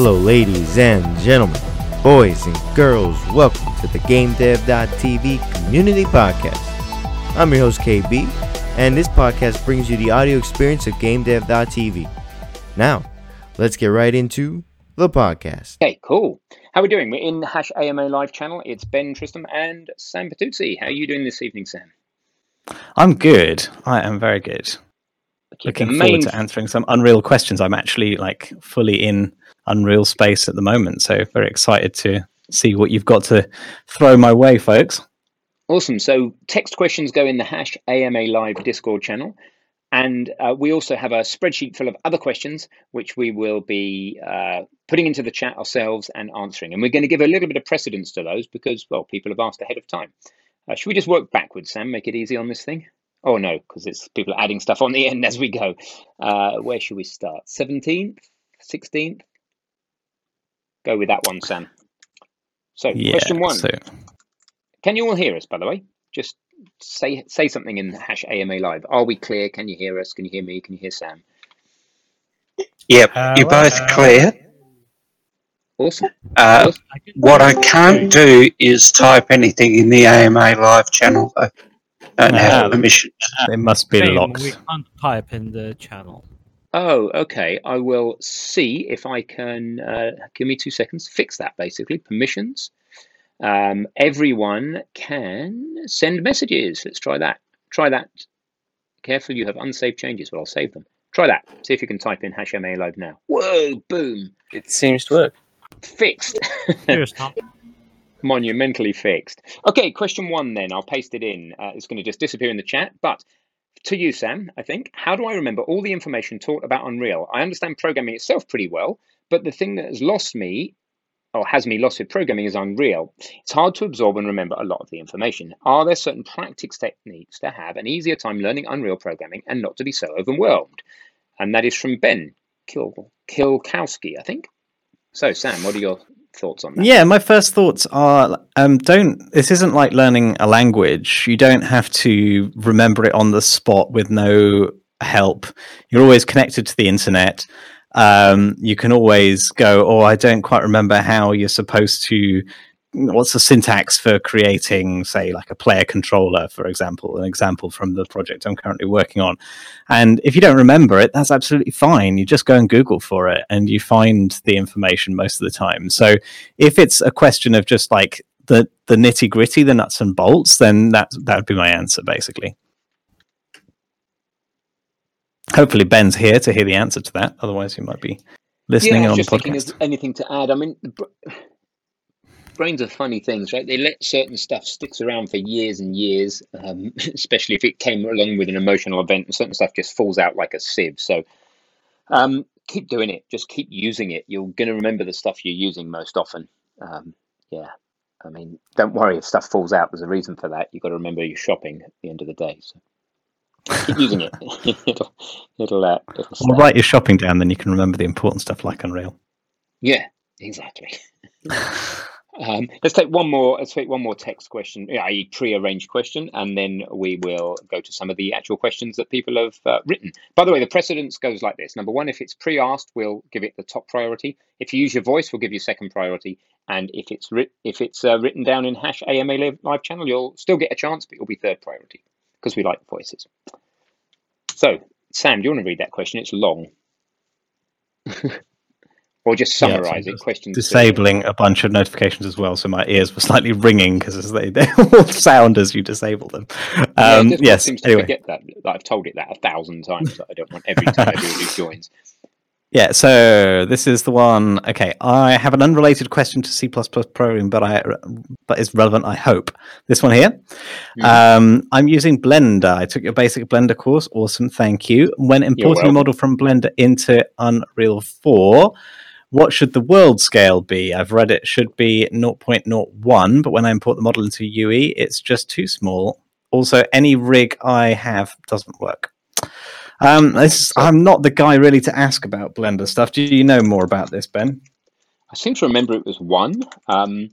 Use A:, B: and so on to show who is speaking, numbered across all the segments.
A: Hello, ladies and gentlemen, boys and girls. Welcome to the GameDev.tv Community Podcast. I'm your host, KB, and this podcast brings you the audio experience of GameDev.tv. Now, let's get right into the podcast.
B: Okay, cool. How are we doing? We're in the Hash AMA live channel. It's Ben Tristem and Sam Pattuzzi. How are you doing this evening, Sam?
C: I'm good. I am very good.
B: Okay,
C: Looking
B: the
C: forward to answering some Unreal questions. I'm actually like fully in Unreal space at the moment, so very excited to see what you've got to throw my way, folks.
B: Awesome. So text questions go in the Hash AMA live Discord channel. And uh, we also have a spreadsheet full of other questions, which we will be uh, putting into the chat ourselves and answering. And we're going to give a little bit of precedence to those because, well, people have asked ahead of time. Uh, should we just work backwards, Sam? Make it easy on this thing? Oh, no, because it's people are adding stuff on the end as we go. Uh, where should we start? 17th? 16th? Go with that one, Sam. So,
C: Yeah.
B: question one.
C: So
B: Can you all hear us, by the way? Just say say something in hash AMA live. Are we clear? Can you hear us? Can you hear me? Can you hear Sam?
D: Yep, you're both clear.
B: Awesome.
D: Uh, what I can't do is type anything in the AMA live channel. I don't have permission.
C: it must be
E: Same,
C: locked.
E: We can't type in the channel.
B: Oh, okay. I will see if I can. Uh, give me two seconds. Fix that basically. Permissions. Um, everyone can send messages. Let's try that. Try that. Careful, you have unsaved changes, but I'll save them. Try that. See if you can type in hash AMA live now. Whoa! Boom!
F: It seems to work.
B: Fixed.
E: Here's Tom.
B: monumentally fixed. Okay, question one then. I'll paste it in. Uh, it's going to just disappear in the chat. But to you, Sam, I think, how do I remember all the information taught about Unreal? I understand programming itself pretty well, but the thing that has lost me or has me lost with programming is Unreal. It's hard to absorb and remember a lot of the information. Are there certain practice techniques to have an easier time learning Unreal programming and not to be so overwhelmed? And that is from Ben Kil- Kilkowski, I think. So, Sam, what are your thoughts on that?
C: Yeah, my first thoughts are um, don't. This isn't like learning a language. You don't have to remember it on the spot with no help. You're always connected to the internet. Um, you can always go, oh, I don't quite remember how you're supposed to. What's the syntax for creating, say, like a player controller, for example? An example from the project I'm currently working on. And if you don't remember it, that's absolutely fine. You just go and Google for it and you find the information most of the time. So if it's a question of just like the the nitty gritty, the nuts and bolts, then that that would be my answer basically. Hopefully Ben's here to hear the answer to that. Otherwise, he might be listening
B: yeah,
C: on the
B: just thinking
C: podcast.
B: of anything to add. I mean, brains are funny things, right? They let certain stuff sticks around for years and years, um, especially if it came along with an emotional event, and certain stuff just falls out like a sieve. So, um, keep doing it. Just keep using it. You're going to remember the stuff you're using most often. Um, yeah. I mean, don't worry if stuff falls out. There's a reason for that. You've got to remember you're shopping at the end of the day. So keep using it. it'll, it'll, uh, it'll
C: Well, write your shopping down, then you can remember the important stuff like Unreal.
B: Yeah, exactly. Um, let's take one more. Let's take one more text question, i.e., pre-arranged question, and then we will go to some of the actual questions that people have uh, written. By the way, the precedence goes like this: number one, if it's pre-asked, we'll give it the top priority. If you use your voice, we'll give you second priority, and if it's writ- if it's uh, written down in hash AMA live, live channel, you'll still get a chance, but you'll be third priority because we like voices. So, Sam, do you want to read that question? It's long. or just
C: Yeah, so
B: it. Questions.
C: Disabling a bunch of notifications as well, so my ears were slightly ringing because they, they all sound as you disable them.
B: Yeah,
C: Um,
B: Discord
C: yes,
B: seems to
C: anyway.
B: forget that. that I've told it that a thousand times. That I don't want every time everyone who joins.
C: Yeah, so this is the one. Okay, I have an unrelated question to C programming, but I but is relevant. I hope this one here.
B: Mhm.
C: Um, I'm using Blender. I took your basic Blender course. Awesome, thank you. When importing a model from Blender into Unreal Four, what should the world scale be? I've read it should be 0.01, but when I import the model into UE, it's just too small. Also, any rig I have doesn't work. Um, this, I'm not the guy really to ask about Blender stuff. Do you know more about this, Ben?
B: I seem to remember it was one. Um,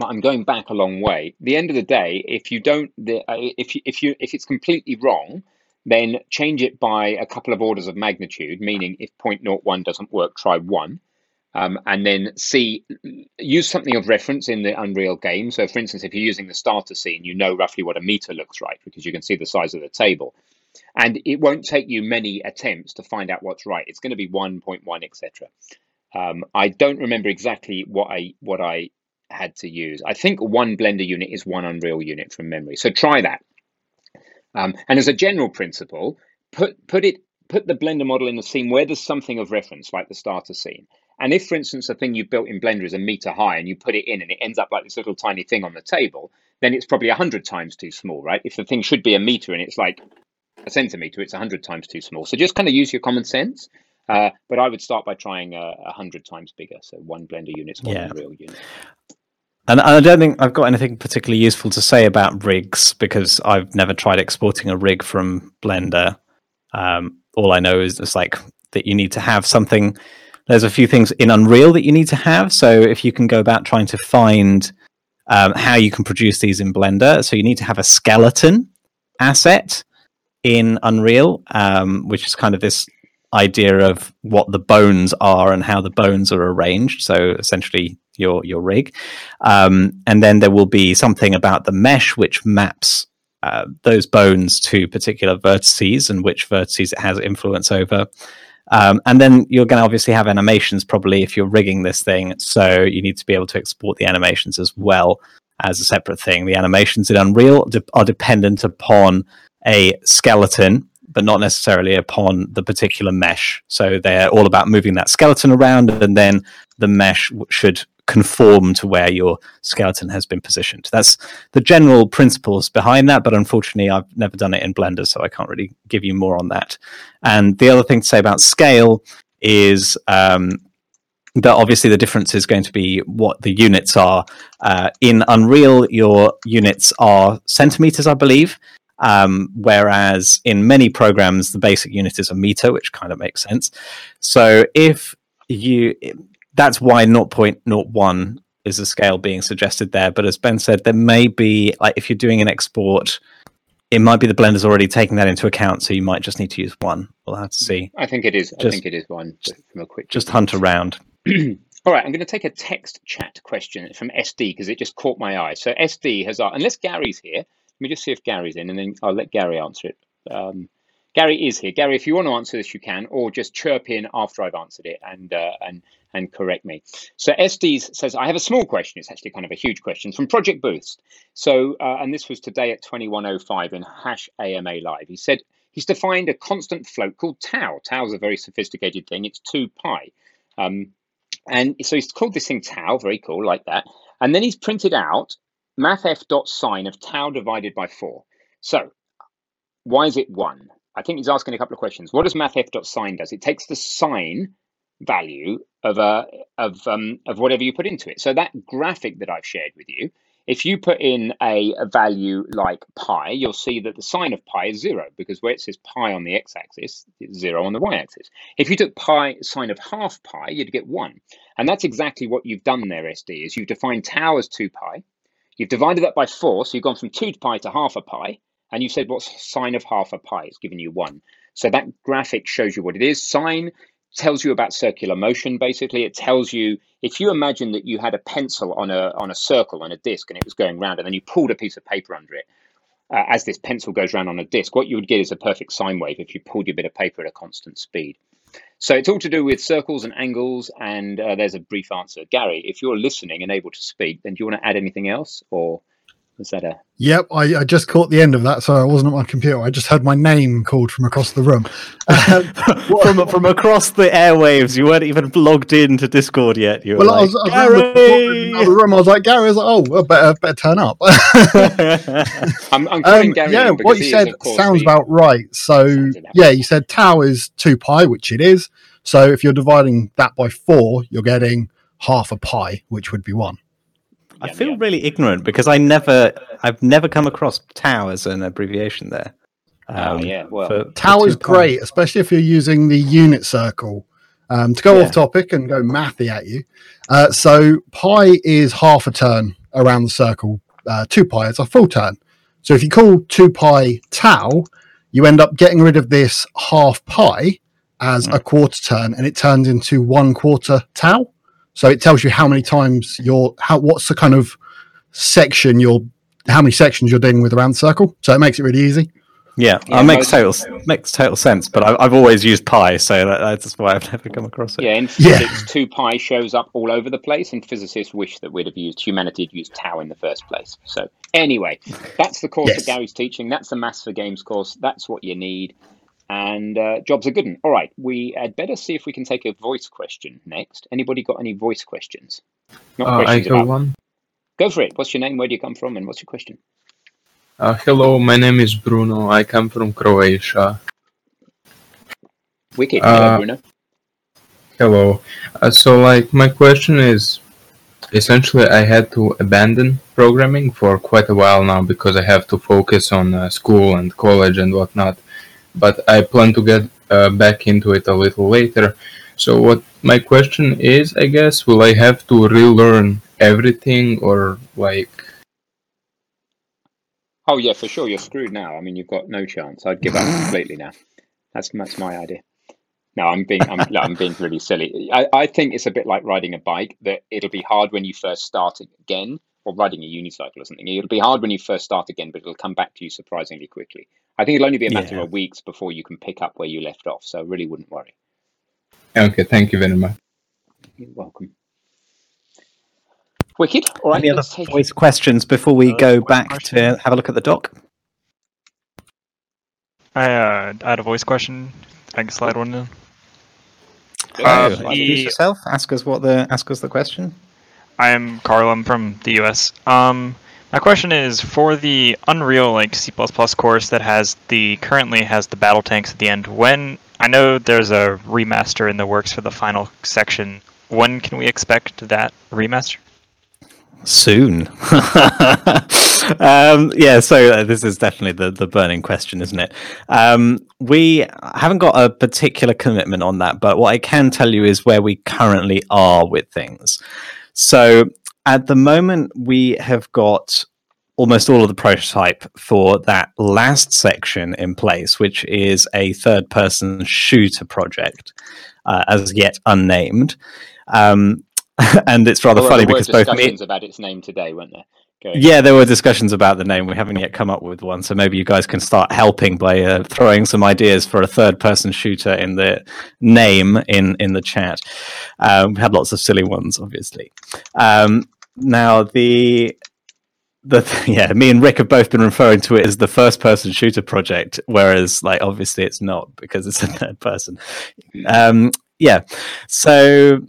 B: I'm going back a long way. The end of the day, if you don't, the, uh, if you, if you if it's completely wrong, then change it by a couple of orders of magnitude. Meaning, if 0.01 doesn't work, try one. um, and then see use something of reference in the Unreal game. So, for instance, if you're using the starter scene, you know roughly what a meter looks like because you can see the size of the table, and it won't take you many attempts to find out what's right. It's going to be 1.1, etc. Um, I don't remember exactly what I what I had to use. I think one Blender unit is one Unreal unit from memory. So try that. Um, and as a general principle, put put it put the Blender model in the scene where there's something of reference, like the starter scene. And if, for instance, a thing you've built in Blender is a meter high and you put it in and it ends up like this little tiny thing on the table, then it's probably 100 times too small, right? If the thing should be a meter and it's like a centimeter, it's 100 times too small. So just kind of use your common sense. Uh, but I would start by trying uh, 100 times bigger. So one Blender unit, one
C: Yeah.
B: Unreal unit.
C: And I don't think I've got anything particularly useful to say about rigs because I've never tried exporting a rig from Blender. Um, all I know is it's like that you need to have something. There's a few things in Unreal that you need to have. So if you can go about trying to find um, how you can produce these in Blender, so you need to have a skeleton asset in Unreal, um, which is kind of this idea of what the bones are and how the bones are arranged. So essentially, your your rig, um, and then there will be something about the mesh which maps uh, those bones to particular vertices and which vertices it has influence over. Um, and then you're going to obviously have animations probably if you're rigging this thing. So you need to be able to export the animations as well as a separate thing. The animations in Unreal de- are dependent upon a skeleton, but not necessarily upon the particular mesh. So they're all about moving that skeleton around, and then the mesh should conform to where your skeleton has been positioned. That's the general principles behind that, but unfortunately, I've never done it in Blender, so I can't really give you more on that. And the other thing to say about scale is um, that obviously the difference is going to be what the units are. Uh, in Unreal, your units are centimeters, I believe. Um, whereas in many programs, the basic unit is a meter, which kind of makes sense. So if you, that's why 0.01 is a scale being suggested there. But as Ben said, there may be like if you're doing an export, it might be the blender's already taking that into account, so you might just need to use one. We'll have to see.
B: I think it is. I think it is one. Just from a quick.
C: Just hunt around.
B: All right, I'm going to take a text chat question from SD because it just caught my eye. So SD has asked, unless Gary's here, let me just see if Gary's in, and then I'll let Gary answer it. Um, Gary is here. Gary, if you want to answer this, you can, or just chirp in after I've answered it and uh, and and correct me. So SD says, I have a small question. It's actually kind of a huge question from Project Boost. So, uh, and this was today at 21:05 in hash AMA live. He said he's defined a constant float called tau. Tau is a very sophisticated thing. It's two pi. Um, and so he's called this thing tau, very cool, like that. And then he's printed out mathf dot sine of tau divided by four. So why is it one? I think he's asking a couple of questions. What does mathf dot sine does? It takes the sine value of a of um, of whatever you put into it. So that graphic that I've shared with you, if you put in a, a value like pi, you'll see that the sine of pi is zero because where it says pi on the x-axis, it's zero on the y-axis. If you took pi sine of half pi, you'd get one, and that's exactly what you've done there. SD is you've defined tau as two pi, you've divided that by four, so you've gone from two pi to half a pi, and you said what's sine of half a pi? It's given you one. So that graphic shows you what it is. Sine tells you about circular motion basically it tells you if you imagine that you had a pencil on a on a circle on a disc and it was going round and then you pulled a piece of paper under it uh, as this pencil goes round on a disc what you would get is a perfect sine wave if you pulled your bit of paper at a constant speed so it's all to do with circles and angles and uh, there's a brief answer gary if you're listening and able to speak then do you want to add anything else or was that a
F: Yep, I, I just caught the end of that, so I wasn't at my computer. I just heard my name called from across the room. Um,
C: from from across the airwaves, you weren't even logged into Discord yet. You were
F: well, I was, I was in
C: Gary!
F: the room. I was like, Gary. I was like, oh, well, better, better turn up.
B: i'm, I'm calling
F: Um,
B: gary
F: yeah,
B: in
F: what you
B: he is,
F: said sounds
B: the-
F: about right. So, yeah, you said tau is 2 pi, which it is. So, if you're dividing that by 4, you're getting half a pi, which would be 1.
C: I feel
B: yeah.
C: really ignorant because I never, I've never come across tau as an abbreviation there.
B: Oh, yeah, well,
C: for- for
F: Tau is
C: two pi.
F: great, especially if you're using the unit circle. Um, to go
C: Yeah.
F: off topic and go mathy at you. Uh, so, pi is half a turn around the circle, uh, 2 pi is a full turn. So, if you call 2 pi tau, you end up getting rid of this half pi as
C: Hmm.
F: a quarter turn and it turns into one quarter tau. So it tells you how many times you're how what's the kind of section you're how many sections you're dealing with around the circle. So it makes it really easy.
C: Yeah,
B: Yeah,
C: it makes total makes total sense. But I, I've always used pi, so that, that's why I've never come across it.
B: Yeah, in
F: Yeah.
B: physics, 2 pi shows up all over the place, and physicists wish that we'd have used humanity had used tau in the first place. So, anyway, that's the course
F: Yes.
B: that Gary's teaching. That's the Maths for Games course. That's what you need. And uh, jobs are good. 'un. All right, we had better see if we can take a voice question next. Anybody got any voice questions? Not
G: Uh, I
B: questions
G: have
B: about.
G: one.
B: Go for it. What's your name? Where do you come from? And what's your question?
G: Uh, hello, my name is Bruno. I come from Croatia.
B: Wicked.
G: Uh,
B: Hello, Bruno.
G: Hello. Uh, so, like, my question is essentially, I had to abandon programming for quite a while now because I have to focus on uh, school and college and whatnot. But I plan to get uh, back into it a little later. So, what my question is, I guess, will I have to relearn everything or, like,
B: Oh yeah, for sure. You're screwed now. I mean, you've got no chance. I'd give up completely now. That's that's my idea. No, I'm being I'm, no, I'm being really silly. I, I think it's a bit like riding a bike. That it'll be hard when you first start again, or riding a unicycle or something. It'll be hard when you first start again, but it'll come back to you surprisingly quickly. I think it'll only be a matter
C: Yeah.
B: of weeks before you can pick up where you left off. So I really wouldn't worry.
G: okay, thank you very much.
B: You're welcome. Wicked. All right,
C: Any other
B: take
C: voice questions before we
E: Uh,
C: go back
E: question.
C: to have a look at the doc?
H: I uh, I had a voice question. I can slide one in. Uh.
C: Introduce
H: the-
C: yourself. Ask us what the ask us the question.
H: I am Carl. I'm from the U.S. Um, my question is for the Unreal like C++ course that has the currently has the battle tanks at the end. When I know there's a remaster in the works for the final section. When can we expect that remaster?
C: Soon. um, yeah, so uh, this is definitely the, the burning question, isn't it? Um, we haven't got a particular commitment on that, but what I can tell you is where we currently are with things. So at the moment, we have got almost all of the prototype for that last section in place, which is a third person shooter project, uh, as yet unnamed. Um, and it's rather
B: Although
C: funny because both me,
B: about its name today, weren't there?
C: Yeah, there were discussions about the name. We haven't yet come up with one, so maybe you guys can start helping by uh, throwing some ideas for a third-person shooter in the name in in the chat. Um, we had lots of silly ones, obviously. Um, now the the yeah, me and Rick have both been referring to it as the first-person shooter project, whereas like obviously it's not because it's a third person. Um, yeah, so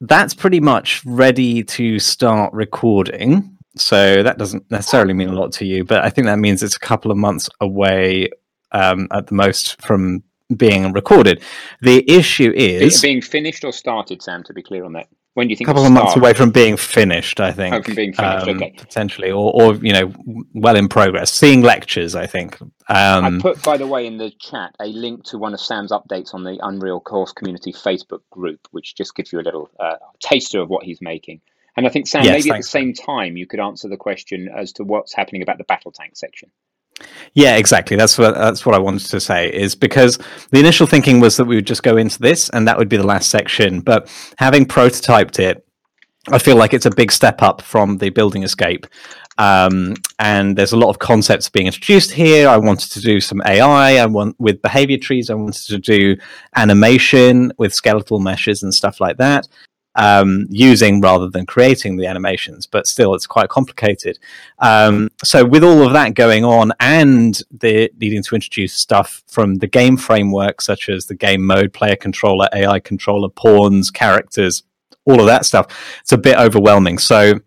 C: that's pretty much ready to start recording. So that doesn't necessarily mean a lot to you, but I think that means it's a couple of months away um, at the most from being recorded. The issue is
B: being finished or started, Sam? To be clear on that, when do you
C: a couple of months away from being finished. I think
B: Oh, from being finished,
C: um,
B: okay.
C: potentially, or, or you know, well in progress. Seeing lectures, I think.
B: I
C: Um,
B: put, by the way, in the chat a link to one of Sam's updates on the Unreal Course Community Facebook group, which just gives you a little uh, taster of what he's making. And I think, Sam,
C: Yes,
B: maybe at the same time, you could answer the question as to what's happening about the battle tank section.
C: Yeah, exactly. That's what that's what I wanted to say. Is because the initial thinking was that we would just go into this and that would be the last section. But having prototyped it, I feel like it's a big step up from the building escape. Um, and there's a lot of concepts being introduced here. I wanted to do some AI. I want with behavior trees. I wanted to do animation with skeletal meshes and stuff like that. Um, using rather than creating the animations, but still, it's quite complicated. Um, so with all of that going on and the needing to introduce stuff from the game framework, such as the game mode, player controller, AI controller, pawns, characters, all of that stuff, it's a bit overwhelming. So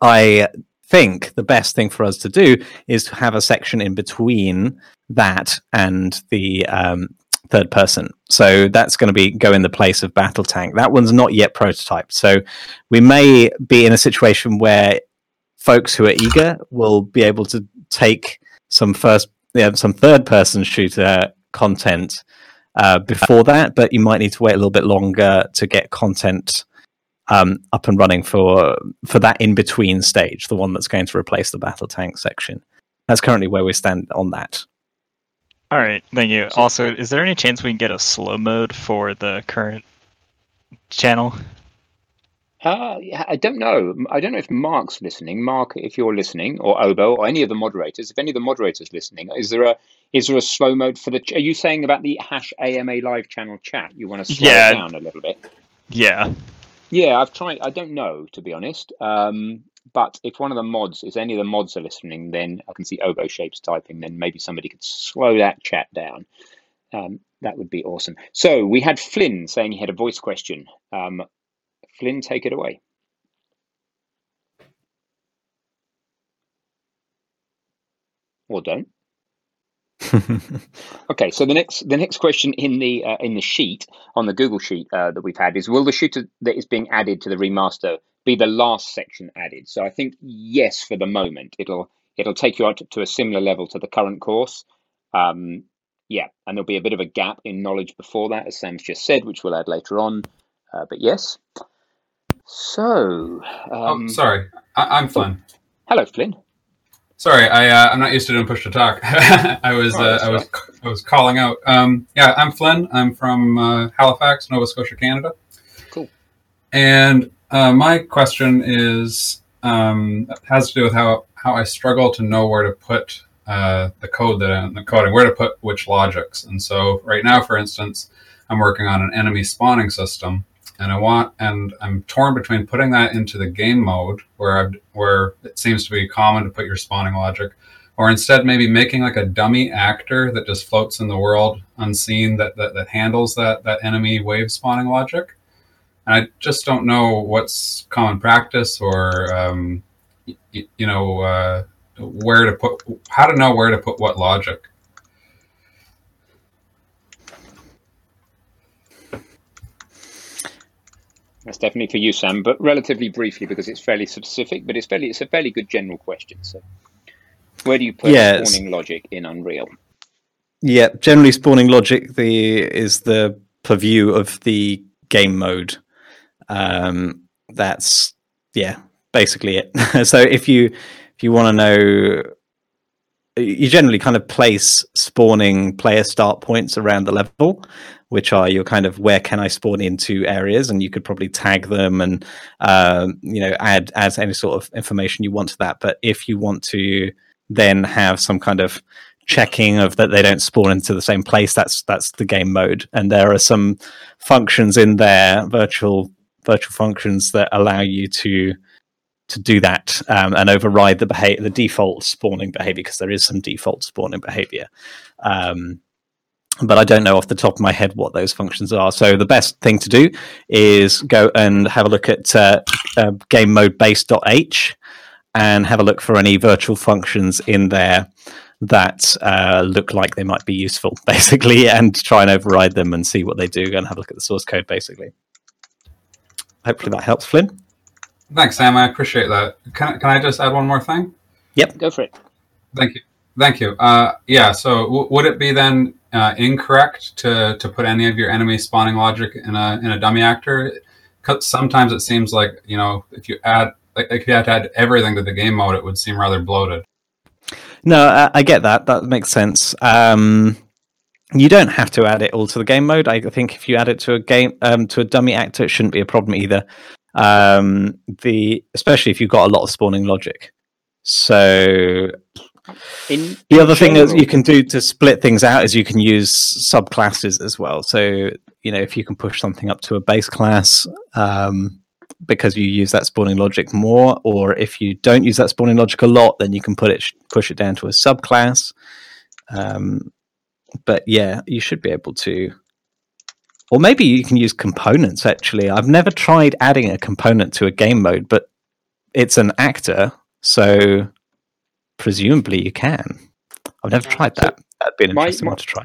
C: I think the best thing for us to do is to have a section in between that and the um, third person. So that's going to be go in the place of Battle Tank. That one's not yet prototyped. So we may be in a situation where folks who are eager will be able to take some first, yeah, some third person shooter content uh, before that, but you might need to wait a little bit longer to get content um, up and running for for that in between stage, the one that's going to replace the battle tank section. That's currently where we stand on that.
H: All right, thank you. Also, is there any chance we can get a slow mode for the current channel?
B: Uh, I don't know. I don't know if Mark's listening. Mark, if you're listening, or Obo, or any of the moderators, if any of the moderators listening, is there a is there a slow mode for the? Are you saying about the hash AMA live channel chat? You want to slow
H: Yeah.
B: it down a little bit?
H: Yeah.
B: Yeah, I've tried. I don't know to be honest. Um, but if one of the mods, if any of the mods are listening, then I can see Obo shapes typing. Then maybe somebody could slow that chat down. Um, that would be awesome. So we had Flynn saying he had a voice question. Um, Flynn, take it away. Or don't. Okay, so the next the next question in the uh, in the sheet on the Google sheet uh, that we've had is: Will the shooter that is being added to the remaster be the last section added? So I think yes, for the moment, it'll it'll take you up to a similar level to the current course. Um, yeah, and there'll be a bit of a gap in knowledge before that, as Sam's just said, which we'll add later on. Uh, but yes. So, um,
I: oh, sorry. I- I'm Flynn.
B: hello, Flynn.
I: Sorry, I uh, I'm not used to doing push to talk. I was
B: Oh,
I: uh, I was I was calling out. Um, yeah, I'm Flynn. I'm from uh, Halifax, Nova Scotia, Canada.
B: Cool.
I: And uh, my question is um, has to do with how how I struggle to know where to put uh, the code that I'm coding, where to put which logics. And so right now, for instance, I'm working on an enemy spawning system, and I want and I'm torn between putting that into the game mode where I've, where it seems to be common to put your spawning logic, or instead maybe making like a dummy actor that just floats in the world unseen that that, that handles that that enemy wave spawning logic. And I just don't know what's common practice or um, y- you know uh, where to put how to know where to put what logic.
B: That's definitely for you, Sam, but relatively briefly because it's fairly specific, but it's fairly it's a fairly good general question. So, where do you put
C: Yes.
B: spawning logic in Unreal?
C: Yeah, generally spawning logic the is the purview of the game mode. Um, that's yeah, basically it. so if you if you want to know, you generally kind of place spawning player start points around the level, which are your kind of where can I spawn into areas, and you could probably tag them and um, you know add add any sort of information you want to that. But if you want to then have some kind of checking of that they don't spawn into the same place that's that's the game mode and there are some functions in there virtual virtual functions that allow you to to do that um, and override the behavior the default spawning behavior because there is some default spawning behavior um, but I don't know off the top of my head what those functions are. So the best thing to do is go and have a look at uh, uh, game mode base.h and have a look for any virtual functions in there that uh, look like they might be useful, basically, and try and override them and see what they do and have a look at the source code, basically. Hopefully that helps, Flynn.
I: Thanks, Sam. I appreciate that. Can, can I just add one more thing? Yep.
B: Go for it.
I: Thank you. Thank you. Uh, yeah. So, w- would it be then uh, incorrect to, to put any of your enemy spawning logic in a in a dummy actor? 'Cause sometimes it seems like you know if you add like if you had to add everything to the game mode, it would seem rather bloated.
C: No, I, I get that. That makes sense. Um, you don't have to add it all to the game mode. I think if you add it to a game um, to a dummy actor, it shouldn't be a problem either. Um, the especially if you've got a lot of spawning logic. So
B: In
C: the other thing that you can do to split things out is you can use subclasses as well. So you know if you can push something up to a base class um, because you use that spawning logic more, or if you don't use that spawning logic a lot, then you can put it push it down to a subclass. Um, but yeah, you should be able to. Or maybe you can use components. Actually, I've never tried adding a component to a game mode, but it's an actor, so presumably you can. I've never tried
B: So
C: that. That'd be an
B: my- my-
C: one to try.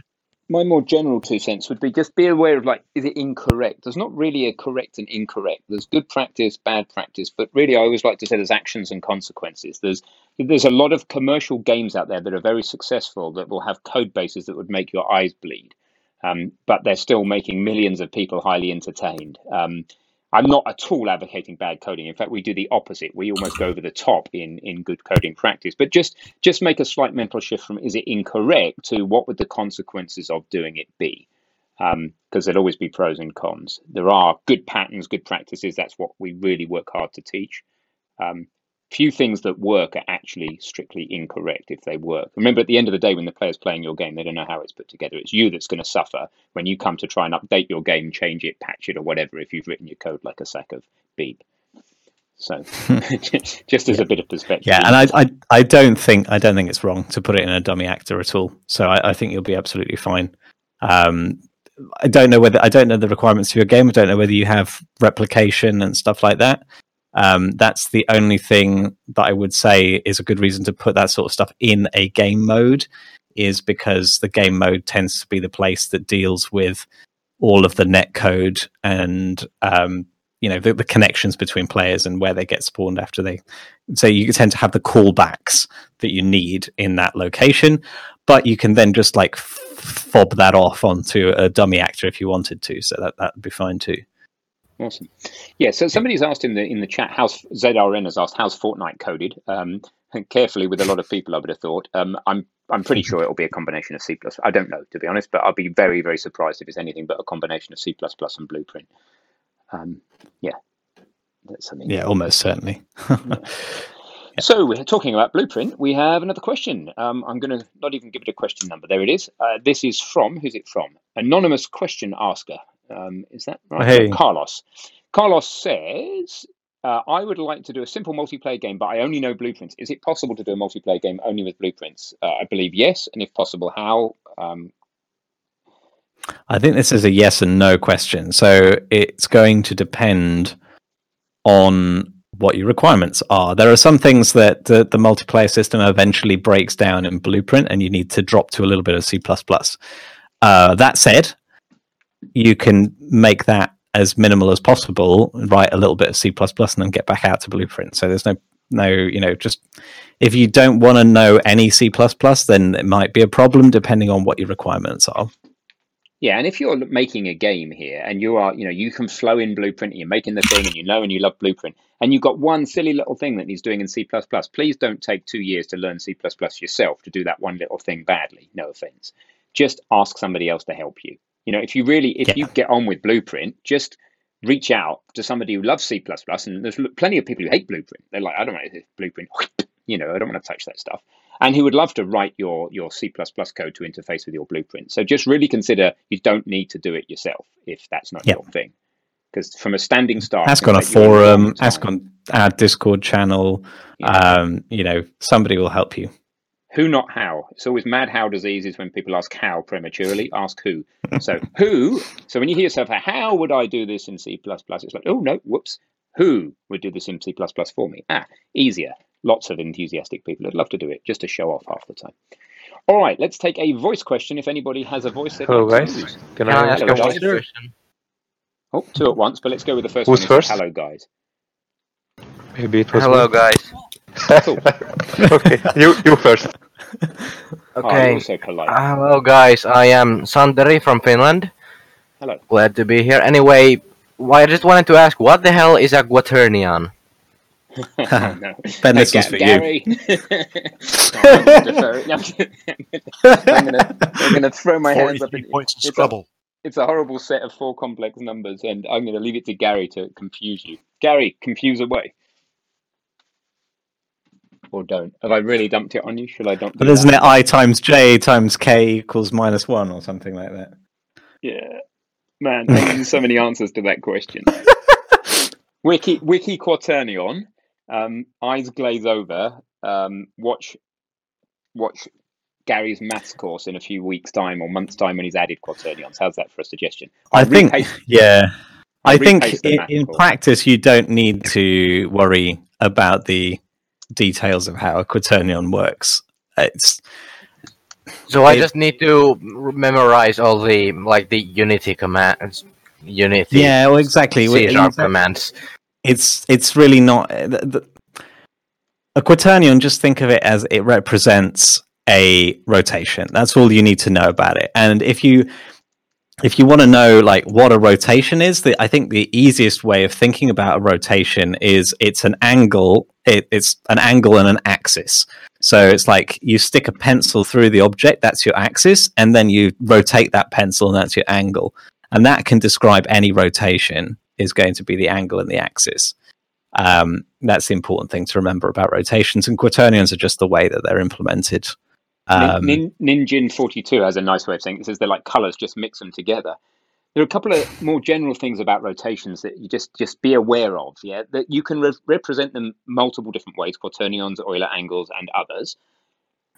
B: my more general two cents would be just be aware of like is it incorrect there's not really a correct and incorrect there's good practice bad practice but really i always like to say there's actions and consequences there's there's a lot of commercial games out there that are very successful that will have code bases that would make your eyes bleed um, but they're still making millions of people highly entertained um, I'm not at all advocating bad coding. In fact, we do the opposite. We almost go over the top in, in good coding practice. But just just make a slight mental shift from is it incorrect to what would the consequences of doing it be? because there'll always be pros and cons. There are good patterns, good practices. That's what we really work hard to teach. Um, few things that work are actually strictly incorrect if they work. Remember, at the end of the day, when the player's playing your game, they don't know how it's put together. It's you that's going to suffer when you come to try and update your game, change it, patch it, or whatever if you've written your code like a sack of beep. So, just as a bit of perspective.
C: Yeah, and I, I, I don't think I don't think it's wrong to put it in a dummy actor at all. So I, I think you'll be absolutely fine. Um, I don't know whether I don't know the requirements for your game. I don't know whether you have replication and stuff like that. Um, that's the only thing that I would say is a good reason to put that sort of stuff in a game mode, is because the game mode tends to be the place that deals with all of the net code and um, you know the, the, connections between players and where they get spawned after they. So you tend to have the callbacks that you need in that location, but you can then just like fob that off onto a dummy actor if you wanted to. So that that would be fine too.
B: Awesome. Yeah. So somebody's asked in the in the chat, how's ZRN has asked, how's Fortnite coded? Um, carefully with a lot of people, I would have thought. Um, I'm I'm pretty sure it'll be a combination of C plus. I don't know to be honest, but I'll be very very surprised if it's anything but a combination of C plus plus and Blueprint. Um, yeah,
C: that's something. Yeah, almost certainly.
B: yeah. So we're talking about Blueprint. We have another question. Um, I'm going to not even give it a question number. There it is. Uh, this is from who's it from? Anonymous question asker. Um, is that right?
C: Hey.
B: Carlos. Carlos says, uh, I would like to do a simple multiplayer game, but I only know blueprints. Is it possible to do a multiplayer game only with blueprints? Uh, I believe yes, and if possible, how? Um,
C: I think this is a yes and no question. So it's going to depend on what your requirements are. There are some things that the, the multiplayer system eventually breaks down in Blueprint, and you need to drop to a little bit of C. Uh, that said, you can make that as minimal as possible, write a little bit of C and then get back out to Blueprint. So there's no no, you know, just if you don't want to know any C then it might be a problem depending on what your requirements are.
B: Yeah, and if you're making a game here and you are, you know, you can flow in Blueprint you're making the thing and you know and you love Blueprint and you've got one silly little thing that needs doing in C++, please don't take two years to learn C++ yourself to do that one little thing badly. No offense. Just ask somebody else to help you. You know, if you really, if yeah. you get on with Blueprint, just reach out to somebody who loves C++. And there's plenty of people who hate Blueprint. They're like, I don't want to Blueprint. You know, I don't want to touch that stuff and who would love to write your your C++ code to interface with your blueprint. So just really consider you don't need to do it yourself if that's not your thing. Because from a standing start,
C: ask on a forum, ask on our Discord channel. Yeah. Um, you know, somebody will help you.
B: Who, not how. It's always mad how diseases when people ask how prematurely. Ask who. so who. So when you hear yourself, how would I do this in C++? It's like, oh no, whoops. Who would do this in C++ for me? Ah, easier lots of enthusiastic people would love to do it just to show off half the time. All right, let's take a voice question. If anybody has a voice,
J: hello guys. Can I ask a voice question?
B: Oh, two at once, but let's go with the first
J: Who's
B: one.
J: first?
B: Hello guys.
J: Maybe it was
K: Hello me. guys.
J: okay, you you first.
K: Okay.
B: Oh,
K: uh, hello guys, I am Sanderi from Finland.
B: Hello.
K: Glad to be here. Anyway, I just wanted to ask, what the hell is a quaternion?
B: no.
C: Ben, this is for
B: Gary.
C: you.
B: I'm going to throw my hands up.
L: In, points of Scrabble.
B: It's a horrible set of four complex numbers, and I'm going to leave it to Gary to confuse you. Gary, confuse away. Or don't. Have I really dumped it on you? Should I dump?
C: But isn't it I times J times K equals minus one or something like that?
B: Yeah, man. There's so many answers to that question. Wiki Wiki Quaternion um, eyes glaze over. Um, watch, watch Gary's maths course in a few weeks' time or months' time when he's added quaternions. How's that for a suggestion?
C: I, I think, yeah, I, I think in, in practice you don't need to worry about the details of how a quaternion works. It's
K: so I just need to memorize all the like the Unity commands, Unity.
C: Yeah, well, exactly.
K: C sharp commands
C: it's it's really not uh, the, the, a quaternion. Just think of it as it represents a rotation. That's all you need to know about it. And if you if you want to know like what a rotation is, the, I think the easiest way of thinking about a rotation is it's an angle. It, it's an angle and an axis. So it's like you stick a pencil through the object, that's your axis, and then you rotate that pencil, and that's your angle. And that can describe any rotation. Is going to be the angle and the axis. Um, that's the important thing to remember about rotations. And quaternions are just the way that they're implemented. Um,
B: Nin, Nin, Ninjin 42 has a nice way of saying it. it says they're like colors, just mix them together. There are a couple of more general things about rotations that you just just be aware of. Yeah, that you can re- represent them multiple different ways: quaternions, Euler angles, and others.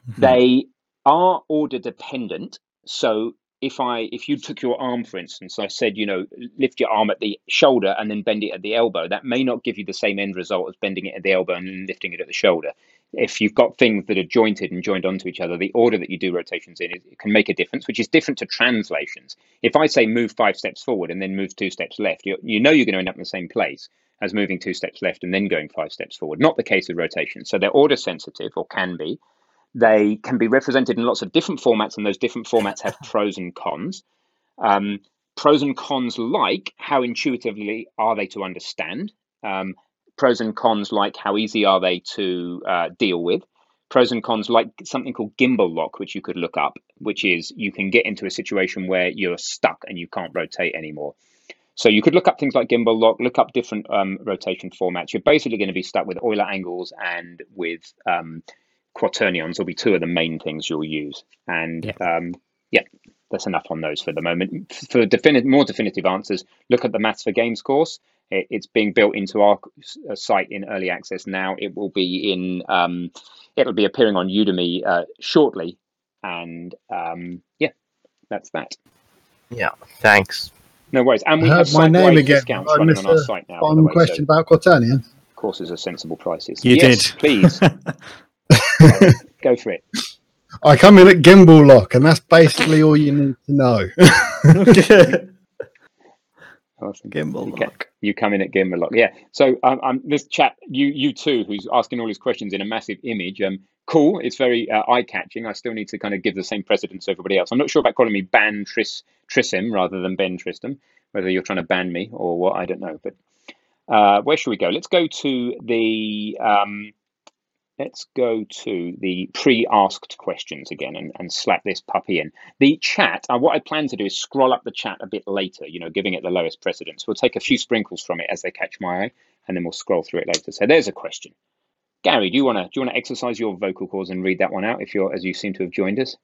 C: Mm-hmm.
B: They are order dependent. So if I if you took your arm, for instance, I said, you know, lift your arm at the shoulder and then bend it at the elbow, that may not give you the same end result as bending it at the elbow and lifting it at the shoulder. If you've got things that are jointed and joined onto each other, the order that you do rotations in it can make a difference, which is different to translations. If I say move five steps forward and then move two steps left, you, you know you're going to end up in the same place as moving two steps left and then going five steps forward. Not the case with rotations. So they're order sensitive or can be. They can be represented in lots of different formats, and those different formats have pros and cons. Um, pros and cons like how intuitively are they to understand? Um, pros and cons like how easy are they to uh, deal with? Pros and cons like something called gimbal lock, which you could look up, which is you can get into a situation where you're stuck and you can't rotate anymore. So you could look up things like gimbal lock, look up different um, rotation formats. You're basically going to be stuck with Euler angles and with um, quaternions will be two of the main things you'll use. And yeah, um, yeah that's enough on those for the moment. For defini- more definitive answers, look at the Maths for Games course. It, it's being built into our uh, site in early access now. It will be in. Um, it'll be appearing on Udemy uh, shortly, and um, yeah, that's that.
K: Yeah, thanks.
B: No worries. And we have
F: heard my name again.
B: discounts
F: I
B: running on our site now. by the
F: One
B: way, so
F: question about quaternion.
B: courses are sensible prices.
C: You
B: yes,
C: did.
B: please go for it.
F: I come in at gimbal lock, and that's basically all you need to know.
B: Awesome.
C: Gimbal
B: Okay.
C: lock.
B: You come in at Gimbal Lock. Yeah. So um, um, this chat, you you too, who's asking all his questions in a massive image. Um, cool. It's very uh, eye catching. I still need to kind of give the same precedence to everybody else. I'm not sure about calling me Ban Tris Trissim rather than Ben Tristem. Whether you're trying to ban me or what, I don't know. But uh, where should we go? Let's go to the um, let's go to the pre-asked questions again and, and slap this puppy in. The chat, uh, what I plan to do is scroll up the chat a bit later, you know, giving it the lowest precedence. We'll take a few sprinkles from it as they catch my eye, and then we'll scroll through it later. So there's a question. Gary, do you want to do you want to exercise your vocal cords and read that one out if you're as you seem to have joined us?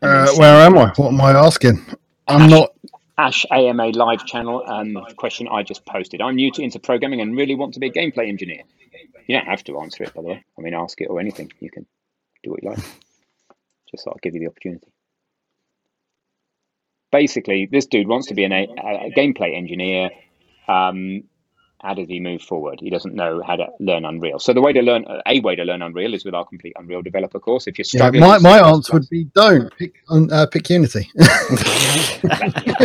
F: Uh, where am I? What am I asking? I'm not.
B: Ash AMA live channel um, question I just posted. I'm new to into programming and really want to be a gameplay engineer. You don't have to answer it, by the way. I mean, ask it or anything. You can do what you like. Just I'd give you the opportunity. Basically, this dude wants to be an, a, a gameplay engineer. Um, how does he move forward? He doesn't know how to learn Unreal. So the way to learn a way to learn Unreal is with our complete Unreal developer course. If you're
F: Yeah,
B: struggling,
F: my my
B: C++,
F: answer would be don't pick uh, pick Unity.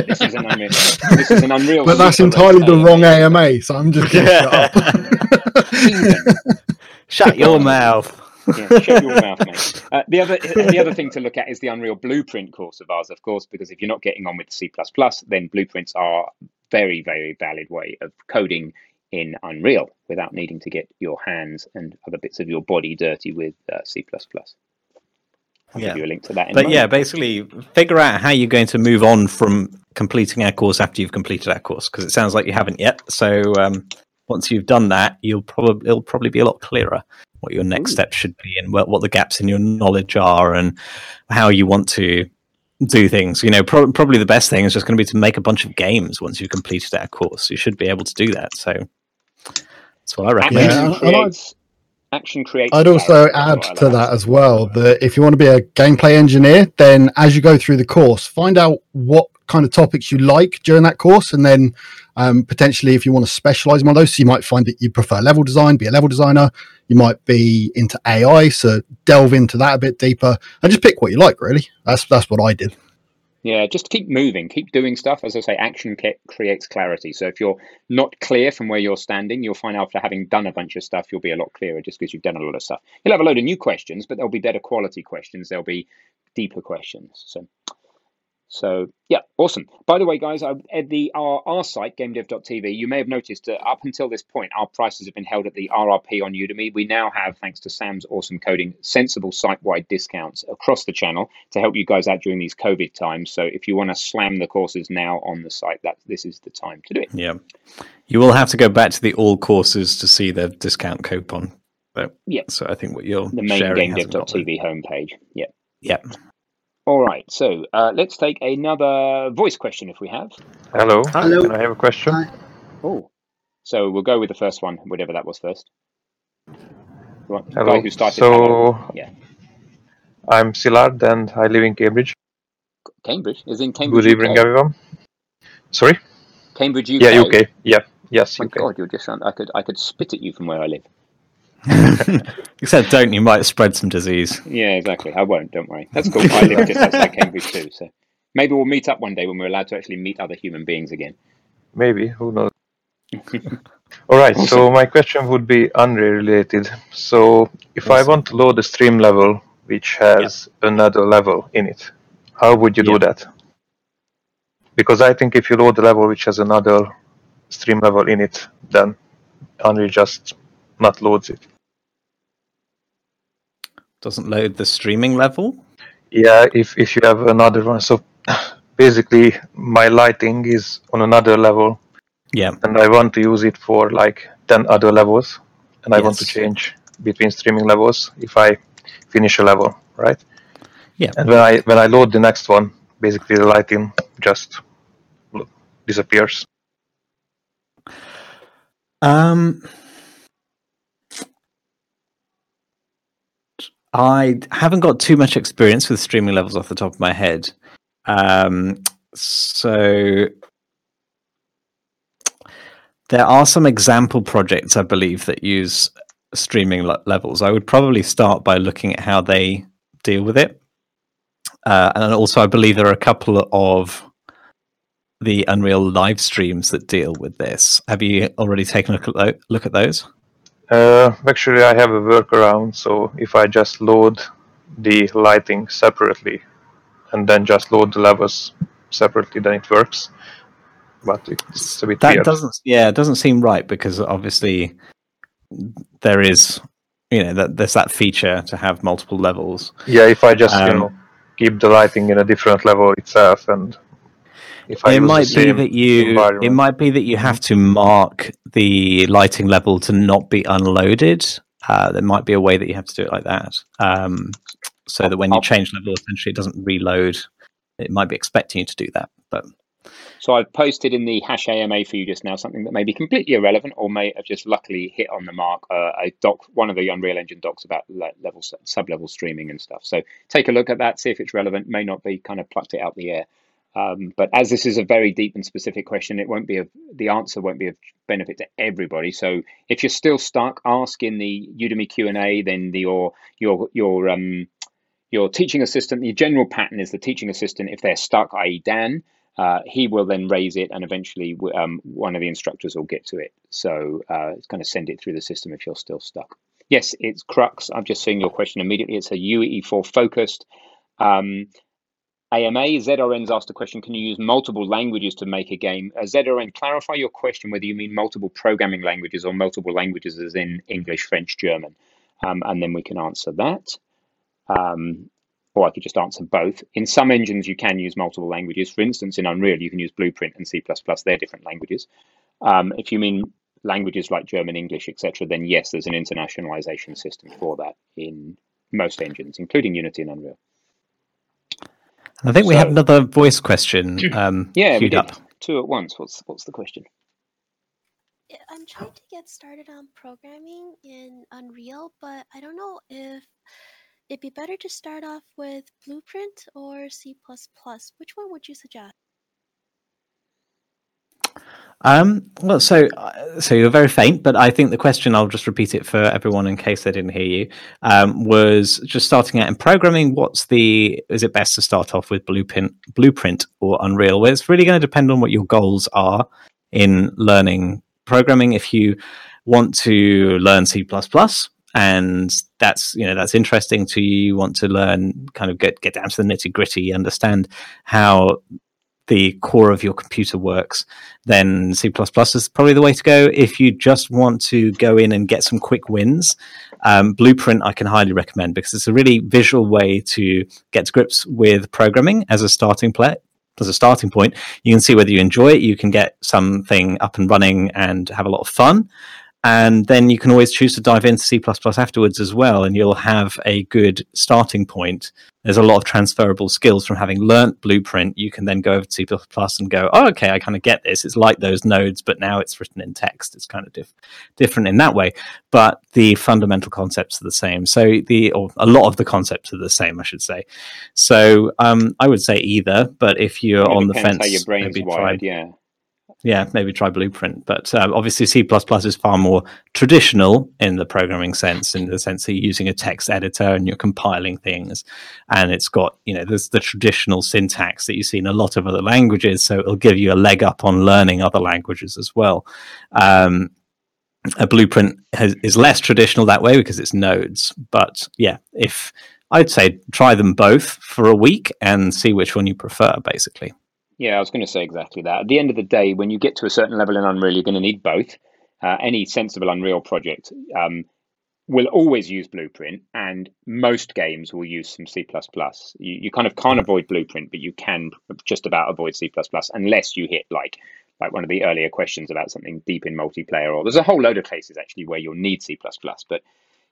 B: this is an Unreal. This is an Unreal.
F: but that's entirely the
B: AMA.
F: wrong AMA, so I'm just going to shut up.
C: Shut your mouth.
B: yeah, shut your mouth, mate. Uh, the other the other thing to look at is the Unreal Blueprint course of ours, of course, because if you're not getting on with C++, then blueprints are very very valid way of coding in Unreal without needing to get your hands and other bits of your body dirty with uh, C++. I'll
C: Yeah.
B: give you a link to that.
C: But yeah, basically, figure out how you're going to move on from completing our course after you've completed our course, because it sounds like you haven't yet. So um, once you've done that, you'll probably it'll probably be a lot clearer what your next
B: Ooh.
C: steps should be and what, what the gaps in your knowledge are and how you want to do things. You know, pro- probably the best thing is just going to be to make a bunch of games once you've completed our course. You should be able to do that. So that's what I recommend.
B: action
F: Yeah, and- and I,
B: action creates
F: I'd also add to
B: like.
F: that as well that if you want to be a gameplay engineer, then as you go through the course, find out what kind of topics you like during that course, and then um, potentially if you want to specialize in one of those, so you might find that you prefer level design, be a level designer. You might be into AI, so delve into that a bit deeper, and just pick what you like. Really, that's that's what I did.
B: Yeah, just keep moving, keep doing stuff. As I say, action creates clarity. So if you're not clear from where you're standing, you'll find after having done a bunch of stuff, you'll be a lot clearer just because you've done a lot of stuff. You'll have a load of new questions, but there'll be better quality questions. There'll be deeper questions. So So yeah, awesome. By the way, guys, uh, at the our, our site gamedev.tv, you may have noticed that up until this point, our prices have been held at the RRP on Udemy. We now have, thanks to Sam's awesome coding, sensible site-wide discounts across the channel to help you guys out during these COVID times. So if you want to slam the courses now on the site, that this is the time to do it.
C: Yeah. You will have to go back to the all courses to see the discount coupon. But,
B: Yeah.
C: So I think what you're
B: The main
C: sharing hasn't got one.
B: gamedev.tv homepage. Yeah.
C: Yep.
B: All right. So uh, let's take another voice question if we have.
J: Hello.
F: Hello.
J: Can I have a question?
B: Oh. So we'll go with the first one, whatever that was first. Right. The
J: Hello.
B: guy who started.
J: So
B: Yeah.
J: I'm Szilard and I live in Cambridge.
B: Cambridge is in Cambridge.
J: Good evening,
B: UK.
J: everyone. Sorry?
B: Cambridge, UK.
J: Yeah, UK. Yeah. Yes,
B: My
J: UK.
B: God, you're just. I could. I could spit at you from where I live.
C: Except don't, you might spread some disease.
B: Yeah, exactly. I won't. Don't worry. That's cool. I live just outside Cambridge too. So maybe we'll meet up one day when we're allowed to actually meet other human beings again.
J: Maybe. Who knows? All right. So my question would be Unreal related. So if I want to load a stream level which has another level in it, how would you do that? Because I think if you load a level which has another stream level in it, then Unreal just not loads it.
C: Doesn't load the streaming level.
J: Yeah, if if you have another one. So basically, my lighting is on another level,
C: Yeah.
J: and I want to use it for like ten other levels, and I want to change between streaming levels if I finish a level, right?
C: Yeah.
J: And when I when I load the next one, basically the lighting just disappears.
C: Um, I haven't got too much experience with streaming levels off the top of my head. Um, so there are some example projects, I believe, that use streaming le- levels. I would probably start by looking at how they deal with it. Uh, and also, I believe there are a couple of the Unreal live streams that deal with this. Have you already taken a look at, look at those?
J: Uh, actually, I have a workaround. So if I just load the lighting separately, and then just load the levels separately, then it works. But it's a bit
C: That
J: weird.
C: doesn't, yeah, it doesn't seem right because obviously there is, you know, that there's that feature to have multiple levels.
J: Yeah, if I just you
C: Um,
J: know keep the lighting in a different level itself, and if I
C: it might be that you it might be that you have to mark the lighting level to not be unloaded uh, there might be a way that you have to do it like that um, so that when you change level essentially it doesn't reload it might be expecting you to do that but
B: So I've posted in the hash AMA for you just now something that may be completely irrelevant or may have just luckily hit on the mark. Uh, a doc, one of the Unreal Engine docs about le- level sub level streaming and stuff. So take a look at that, see if it's relevant. May not be, kind of plucked it out of the air. Um, but as this is a very deep and specific question, it won't be of the answer won't be of benefit to everybody. So if you're still stuck, ask in the Udemy Q and A. Then the, your your your um your teaching assistant. The general pattern is the teaching assistant. If they're stuck, i.e., Dan, uh, he will then raise it, and eventually um, one of the instructors will get to it. So uh, it's going to send it through the system if you're still stuck. Yes, it's Crux. I'm just seeing your question immediately. It's a UE4 focused. Um, AMA ZRN's asked a question: Can you use multiple languages to make a game? Uh, ZRN, clarify your question whether you mean multiple programming languages or multiple languages, as in English, French, German, um, and then we can answer that. Um, or I could just answer both. In some engines, you can use multiple languages. For instance, in Unreal, you can use Blueprint and C++. They're different languages. Um, if you mean languages like German, English, etc., then yes, there's an internationalization system for that in most engines, including Unity and Unreal.
C: I think we have another voice question um,
B: Yeah, we
C: queued
B: did
C: up
B: two at once. What's what's the question?
L: I'm trying to get started on programming in Unreal, but I don't know if it'd be better to start off with Blueprint or C++. Which one would you suggest?
C: Um, well, so uh, so you're very faint, but I think the question I'll just repeat it for everyone in case they didn't hear you. Um, was just starting out in programming. What's the? Is it best to start off with Blueprint, Blueprint or Unreal? Well, it's really going to depend on what your goals are in learning programming. If you want to learn C++, and that's you know that's interesting to you. You want to learn, kind of get get down to the nitty gritty, understand how the core of your computer works, then C is probably the way to go. If you just want to go in and get some quick wins, um, Blueprint I can highly recommend because it's a really visual way to get to grips with programming as a starting play. As a starting point, you can see whether you enjoy it. You can get something up and running and have a lot of fun and then you can always choose to dive into C++ afterwards as well, and you'll have a good starting point. There's a lot of transferable skills from having learnt Blueprint. You can then go over to C++ and go, oh, okay, I kind of get this. It's like those nodes, but now it's written in text. It's kind of diff- different in that way, but the fundamental concepts are the same. So the or a lot of the concepts are the same, I should say. So um, I would say either, but if you're
B: It
C: on the fence,
B: how your brain's
C: maybe
B: wired,
C: try
B: yeah.
C: Yeah, maybe try Blueprint. But uh, obviously, C is far more traditional in the programming sense, in the sense that you're using a text editor and you're compiling things, and it's got you know there's the traditional syntax that you see in a lot of other languages, so it'll give you a leg up on learning other languages as well. Um, a Blueprint has, is less traditional that way because it's nodes, but yeah, if I'd say try them both for a week and see which one you prefer, basically.
B: Yeah, I was going to say exactly that. At the end of the day, when you get to a certain level in Unreal, you're going to need both. Uh, any sensible Unreal project um, will always use Blueprint, and most games will use some C++. You, you kind of can't avoid Blueprint, but you can just about avoid C++ unless you hit like like one of the earlier questions about something deep in multiplayer. Or there's a whole load of cases actually where you'll need C++, but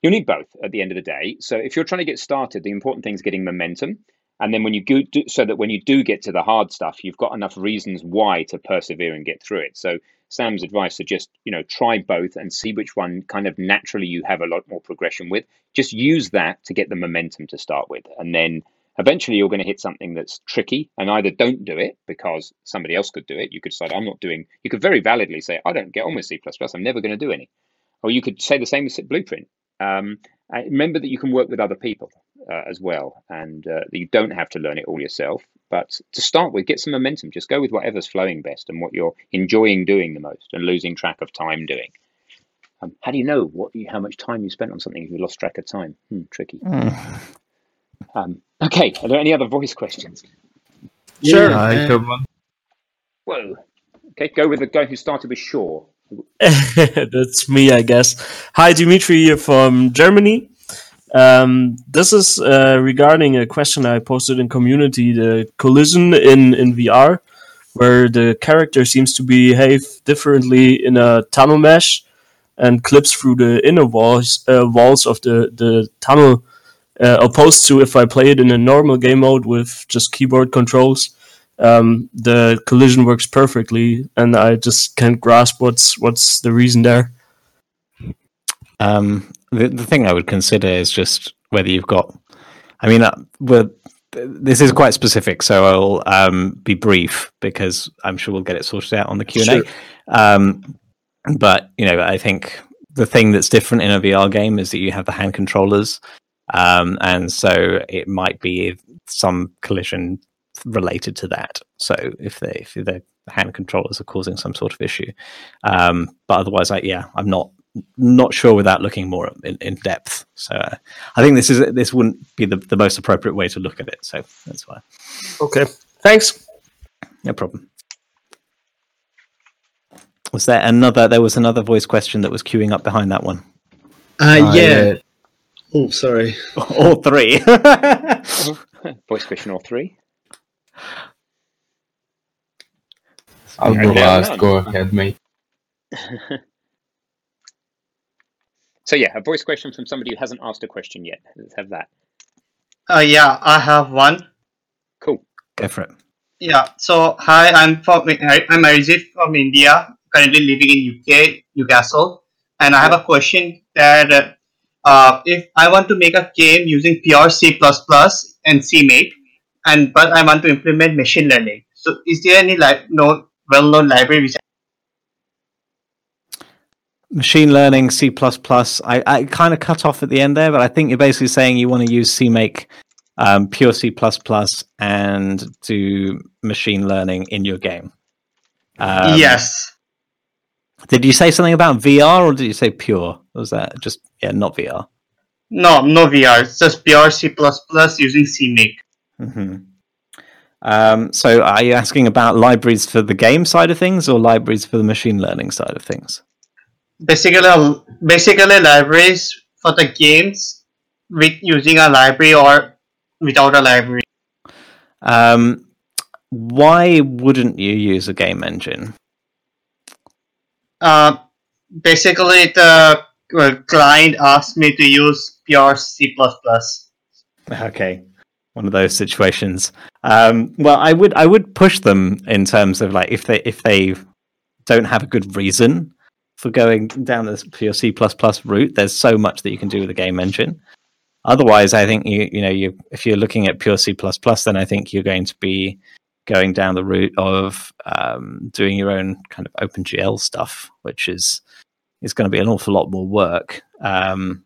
B: you'll need both at the end of the day. So if you're trying to get started, the important thing is getting momentum and then when you go do, so that when you do get to the hard stuff you've got enough reasons why to persevere and get through it. So sam's advice are just you know try both and see which one kind of naturally you have a lot more progression with. Just use that to get the momentum to start with. And then eventually you're going to hit something that's tricky and either don't do it because somebody else could do it. You could decide i'm not doing you could very validly say i don't get on with c++ i'm never going to do any. Or you could say the same with blueprint. Um, remember that you can work with other people uh, as well, and uh, you don't have to learn it all yourself. But to start with, get some momentum. Just go with whatever's flowing best and what you're enjoying doing the most, and losing track of time doing. Um, how do you know what you, how much time you spent on something if you lost track of time? Hmm, tricky. Um, okay, are there any other voice questions?
E: Sure.
G: I
E: Uh,
G: have one.
B: Whoa. Okay, go with the guy who started with Shaw.
E: That's me, I guess. Hi, Dimitri here from Germany. Um, this is uh, regarding a question I posted in community: the collision in in VR, where the character seems to behave differently in a tunnel mesh and clips through the inner walls uh, walls of the the tunnel, uh, opposed to if I play it in a normal game mode with just keyboard controls. Um, the collision works perfectly, and I just can't grasp what's what's the reason there.
C: Um, the, the thing I would consider is just whether you've got. I mean, uh, th- this is quite specific, so I'll um, be brief because I'm sure we'll get it sorted out on the Q and A. Um, but you know, I think the thing that's different in a VR game is that you have the hand controllers, um, and so it might be some collision related to that. So if they if the hand controllers are causing some sort of issue, um, but otherwise, I yeah, I'm not not sure without looking more in, in depth. So uh, I think this is this wouldn't be the, the most appropriate way to look at it. So that's why.
E: Okay, thanks.
C: No problem. Was there another? There was another voice question that was queuing up behind that one.
M: Uh, yeah. Oh, sorry.
C: All three.
B: Voice question all three?
G: I'll go last. Go ahead, mate.
B: So yeah, a voice question from somebody who hasn't asked a question yet. Let's have that.
N: Uh, yeah, I have one.
B: Cool.
C: Go for it.
N: Yeah. So hi, I'm from I'm Arijit from India, currently living in UK, Newcastle, and I have a question that uh, uh, if I want to make a game using pure C++ and CMake, and but I want to implement machine learning, so is there any like no well-known library which
C: Machine learning, C++. I, I kind of cut off at the end there, but I think you're basically saying you want to use CMake, um, pure C++, and do machine learning in your game. Um,
N: yes.
C: Did you say something about VR or did you say pure? Was that just Yeah, not VR.
N: No, no VR. It's just pure C using CMake.
C: hmm Um, so, are you asking about libraries for the game side of things or libraries for the machine learning side of things?
N: Basically, basically libraries for the games with using a library or without a library.
C: Um, why wouldn't you use a game engine?
N: Uh, basically, the uh, client asked me to use pure C++.
C: Okay, one of those situations. Um, well, I would I would push them in terms of like if they if they don't have a good reason for going down this pure C route. There's so much that you can do with a game engine. Otherwise, I think you you know you if you're looking at pure C then I think you're going to be going down the route of um, doing your own kind of OpenGL stuff, which is is going to be an awful lot more work. Um,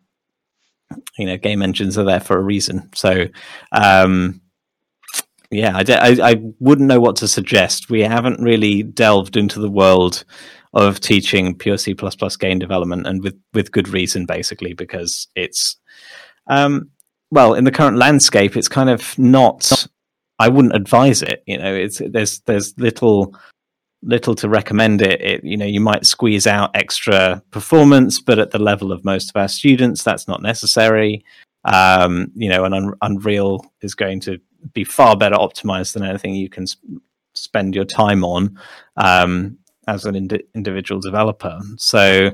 C: you know, game engines are there for a reason. So, um, yeah, I, I, I wouldn't know what to suggest. We haven't really delved into the world of teaching pure C++ game development, and with with good reason, basically, because it's um, well in the current landscape, it's kind of not. I wouldn't advise it. You know, it's there's there's little little to recommend it. it. You know, you might squeeze out extra performance, but at the level of most of our students, that's not necessary. Um, you know, an Un- Unreal is going to be far better optimized than anything you can sp- spend your time on um, as an ind- individual developer. So,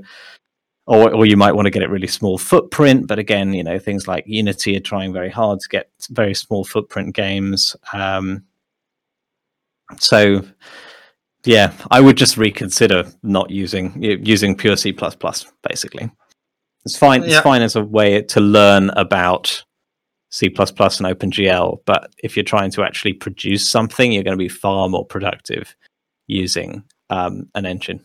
C: or, or you might want to get it really small footprint. But again, you know, things like Unity are trying very hard to get very small footprint games. Um, so, yeah, I would just reconsider not using using pure C basically. It's fine. It's
N: Yeah.
C: fine as a way to learn about C and OpenGL, but if you're trying to actually produce something, you're going to be far more productive using um, an engine.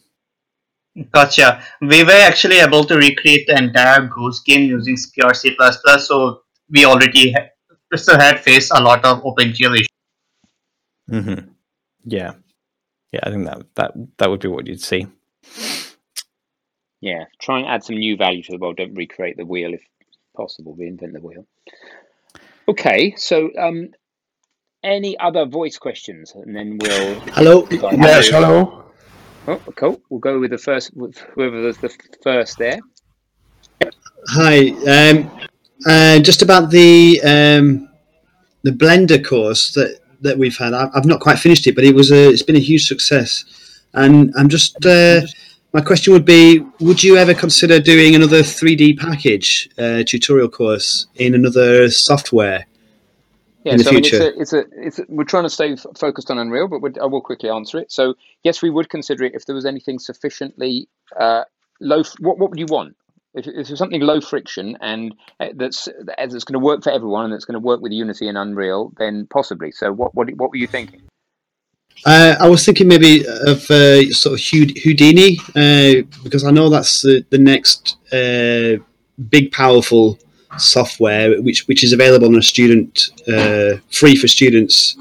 N: Gotcha. We were actually able to recreate the entire Ghost game using pure C++, so we already ha- still had faced a lot of OpenGL issues.
C: hmm Yeah, yeah. I think that that that would be what you'd see.
B: Yeah, try and add some new value to the world. Don't recreate the wheel if possible. Reinvent the wheel. Okay, so um, any other voice questions, and then we'll.
M: Hello? Yes, hello.
B: Oh, cool. We'll go with the first, with whoever was the first there.
M: Hi. Um, uh, just about the um, the Blender course that, that we've had. I've not quite finished it, but it was a it's been a huge success. And I'm just uh, my question would be: Would you ever consider doing another 3D package uh, tutorial course in another software
B: Yeah, so I mean, it's a, it's a, it's a, we're trying to stay f- focused on Unreal, but I will quickly answer it. So yes, we would consider it if there was anything sufficiently uh, low. f- What what would you want? If, if there's something low friction and uh, that's that's going to work for everyone and that's going to work with Unity and Unreal, then possibly. So what what what were you thinking?
M: Uh, I was thinking maybe of uh, sort of Houdini uh, because I know that's the, the next uh, big powerful software which which is available on a student uh, free for students,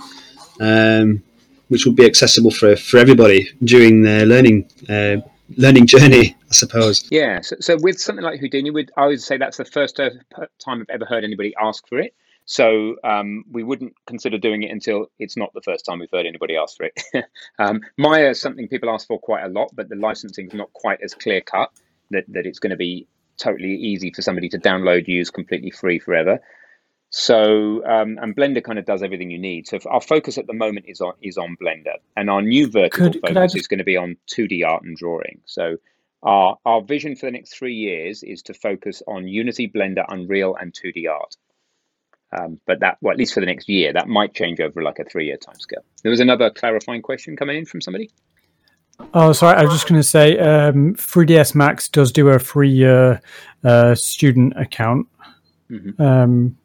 M: um, which will be accessible for for everybody during their learning uh, learning journey, I suppose.
B: Yeah, so, so with something like Houdini, would I would say that's the first uh, time I've ever heard anybody ask for it. So um, we wouldn't consider doing it until it's not the first time we've heard anybody ask for it. um, Maya is something people ask for quite a lot, but the licensing is not quite as clear cut that, that it's going to be totally easy for somebody to download, use completely free forever. So um, and Blender kind of does everything you need. So our focus at the moment is on is on Blender, and our new vertical
O: Could- could
B: focus
O: just-
B: is going to be on 2D art and drawing. So our our vision for the next three years is to focus on Unity, Blender, Unreal, and 2D art. Um, but that, well, at least for the next year, that might change over like a three-year timescale. There was another clarifying question coming in from somebody.
O: Oh, sorry. I was just going to say, um, 3ds Max does do a free uh, uh, student account.
B: Mhm.
O: Um,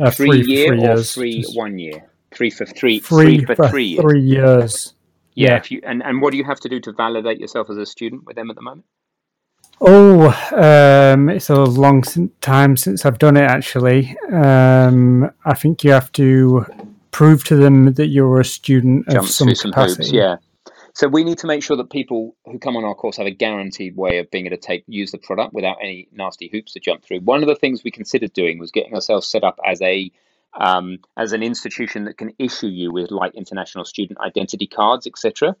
O: uh,
B: Three
O: free
B: year
O: three
B: or
O: years.
B: free
O: Just
B: one year? Three for three.
O: free
B: for,
O: for
B: three years.
O: three years.
B: Yeah.
O: Yeah.
B: If you and, and what do you have to do to validate yourself as a student with them at the moment?
O: Oh, um, it's a long time since I've done it. Actually, um, I think you have to prove to them that you're a student of
B: Jump
O: some
B: through some
O: capacity.
B: Yeah. So we need to make sure that people who come on our course have a guaranteed way of being able to take use the product without any nasty hoops to jump through. One of the things we considered doing was getting ourselves set up as a um, as an institution that can issue you with like international student identity cards, etc.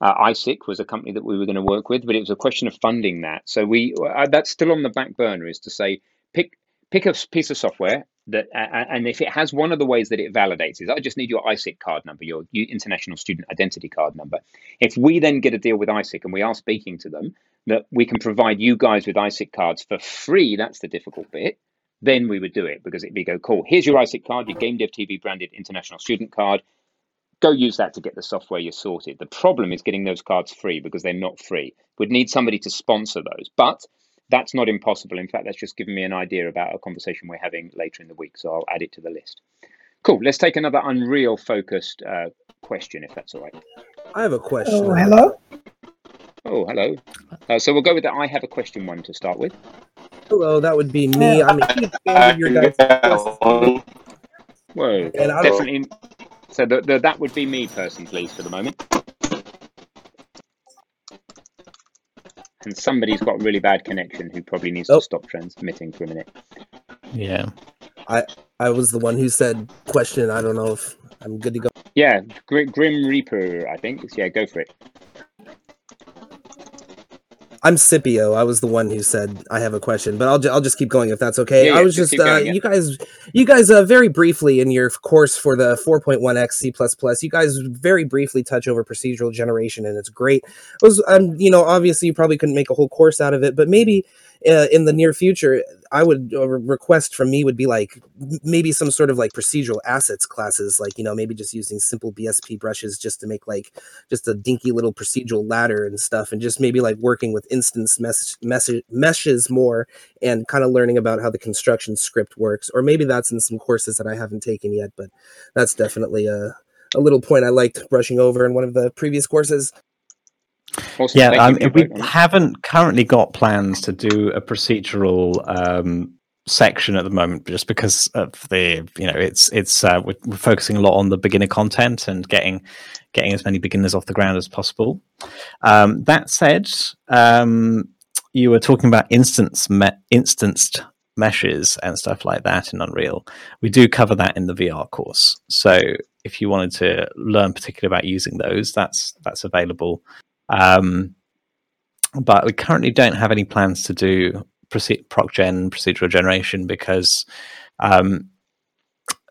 B: Uh, ISIC was a company that we were going to work with, but it was a question of funding that. So we uh, that's still on the back burner is to say pick pick a piece of software that and if it has one of the ways that it validates is I just need your ISIC card number, your international student identity card number. If we then get a deal with ISIC and we are speaking to them that we can provide you guys with ISIC cards for free, that's the difficult bit. Then we would do it because it'd be go cool. Here's your ISIC card, your Game Dev TV branded international student card go use that to get the software you're sorted. The problem is getting those cards free because they're not free. We'd need somebody to sponsor those, but that's not impossible. In fact, that's just given me an idea about a conversation we're having later in the week, so I'll add it to the list. Cool. Let's take another Unreal focused uh, question, if that's all right.
P: I have a question.
Q: Oh, hello.
B: Oh, hello. Uh, so we'll go with the I have a question one to start with.
P: Hello, that would be me. I'm a huge fan of your guys'
B: Whoa,
P: And
B: definitely. So the, the, that would be me person, please, for the moment. And somebody's got really bad connection who probably needs
P: Oh.
B: to stop transmitting for a minute.
C: Yeah.
P: I I was the one who said question. I don't know if I'm good to go.
B: Yeah, Grim Reaper, I think. Yeah, go for it.
P: I'm Scipio. I was the one who said I have a question, but I'll ju- I'll just keep going if that's okay.
B: Yeah,
P: I was
B: just
P: just
B: keep
P: uh,
B: yeah.
P: you guys you guys uh, very briefly in your course for the 4.1x C++, you guys very briefly touch over procedural generation and it's great. It was um you know obviously you probably couldn't make a whole course out of it, but maybe uh, in the near future I would a request from me would be like maybe some sort of like procedural assets classes like you know maybe just using simple BSP brushes just to make like just a dinky little procedural ladder and stuff and just maybe like working with instance mes- mes- meshes more and kind of learning about how the construction script works or maybe that's in some courses that I haven't taken yet but that's definitely a a little point I liked brushing over in one of the previous courses.
B: Awesome.
C: Yeah, um,
B: you for your
C: we
B: on
C: haven't currently got plans to do a procedural um, section at the moment, just because of the you know it's it's uh, we're, we're focusing a lot on the beginner content and getting getting as many beginners off the ground as possible. Um, that said, um, you were talking about instance me- instanced meshes and stuff like that in Unreal. We do cover that in the VR course, so if you wanted to learn particularly about using those, that's that's available. Um, but we currently don't have any plans to do proce- procgen procedural generation because, um,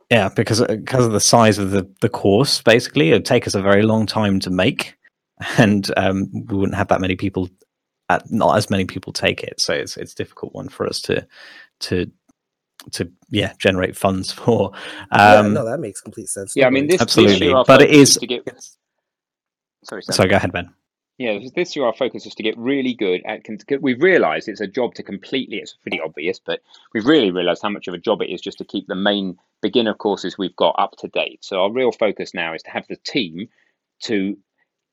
C: yeah, because because of the size of the the course. Basically, it would take us a very long time to make, and um, we wouldn't have that many people. Uh, not as many people take it, so it's it's a difficult one for us to to to yeah generate funds for.
P: yeah,
C: Um,
P: no, that makes complete sense.
B: Yeah, I mean, this, this
C: absolutely,
B: year
C: but it
B: focus
C: is.
B: to get. Sorry, Sam.
C: Sorry, go ahead, Ben.
B: Yeah, this- year our focus is to get really good at. We've realised it's a job to completely. It's pretty obvious, but we've really realised how much of a job it is just to keep the main beginner courses we've got up to date. So our real focus now is to have the team to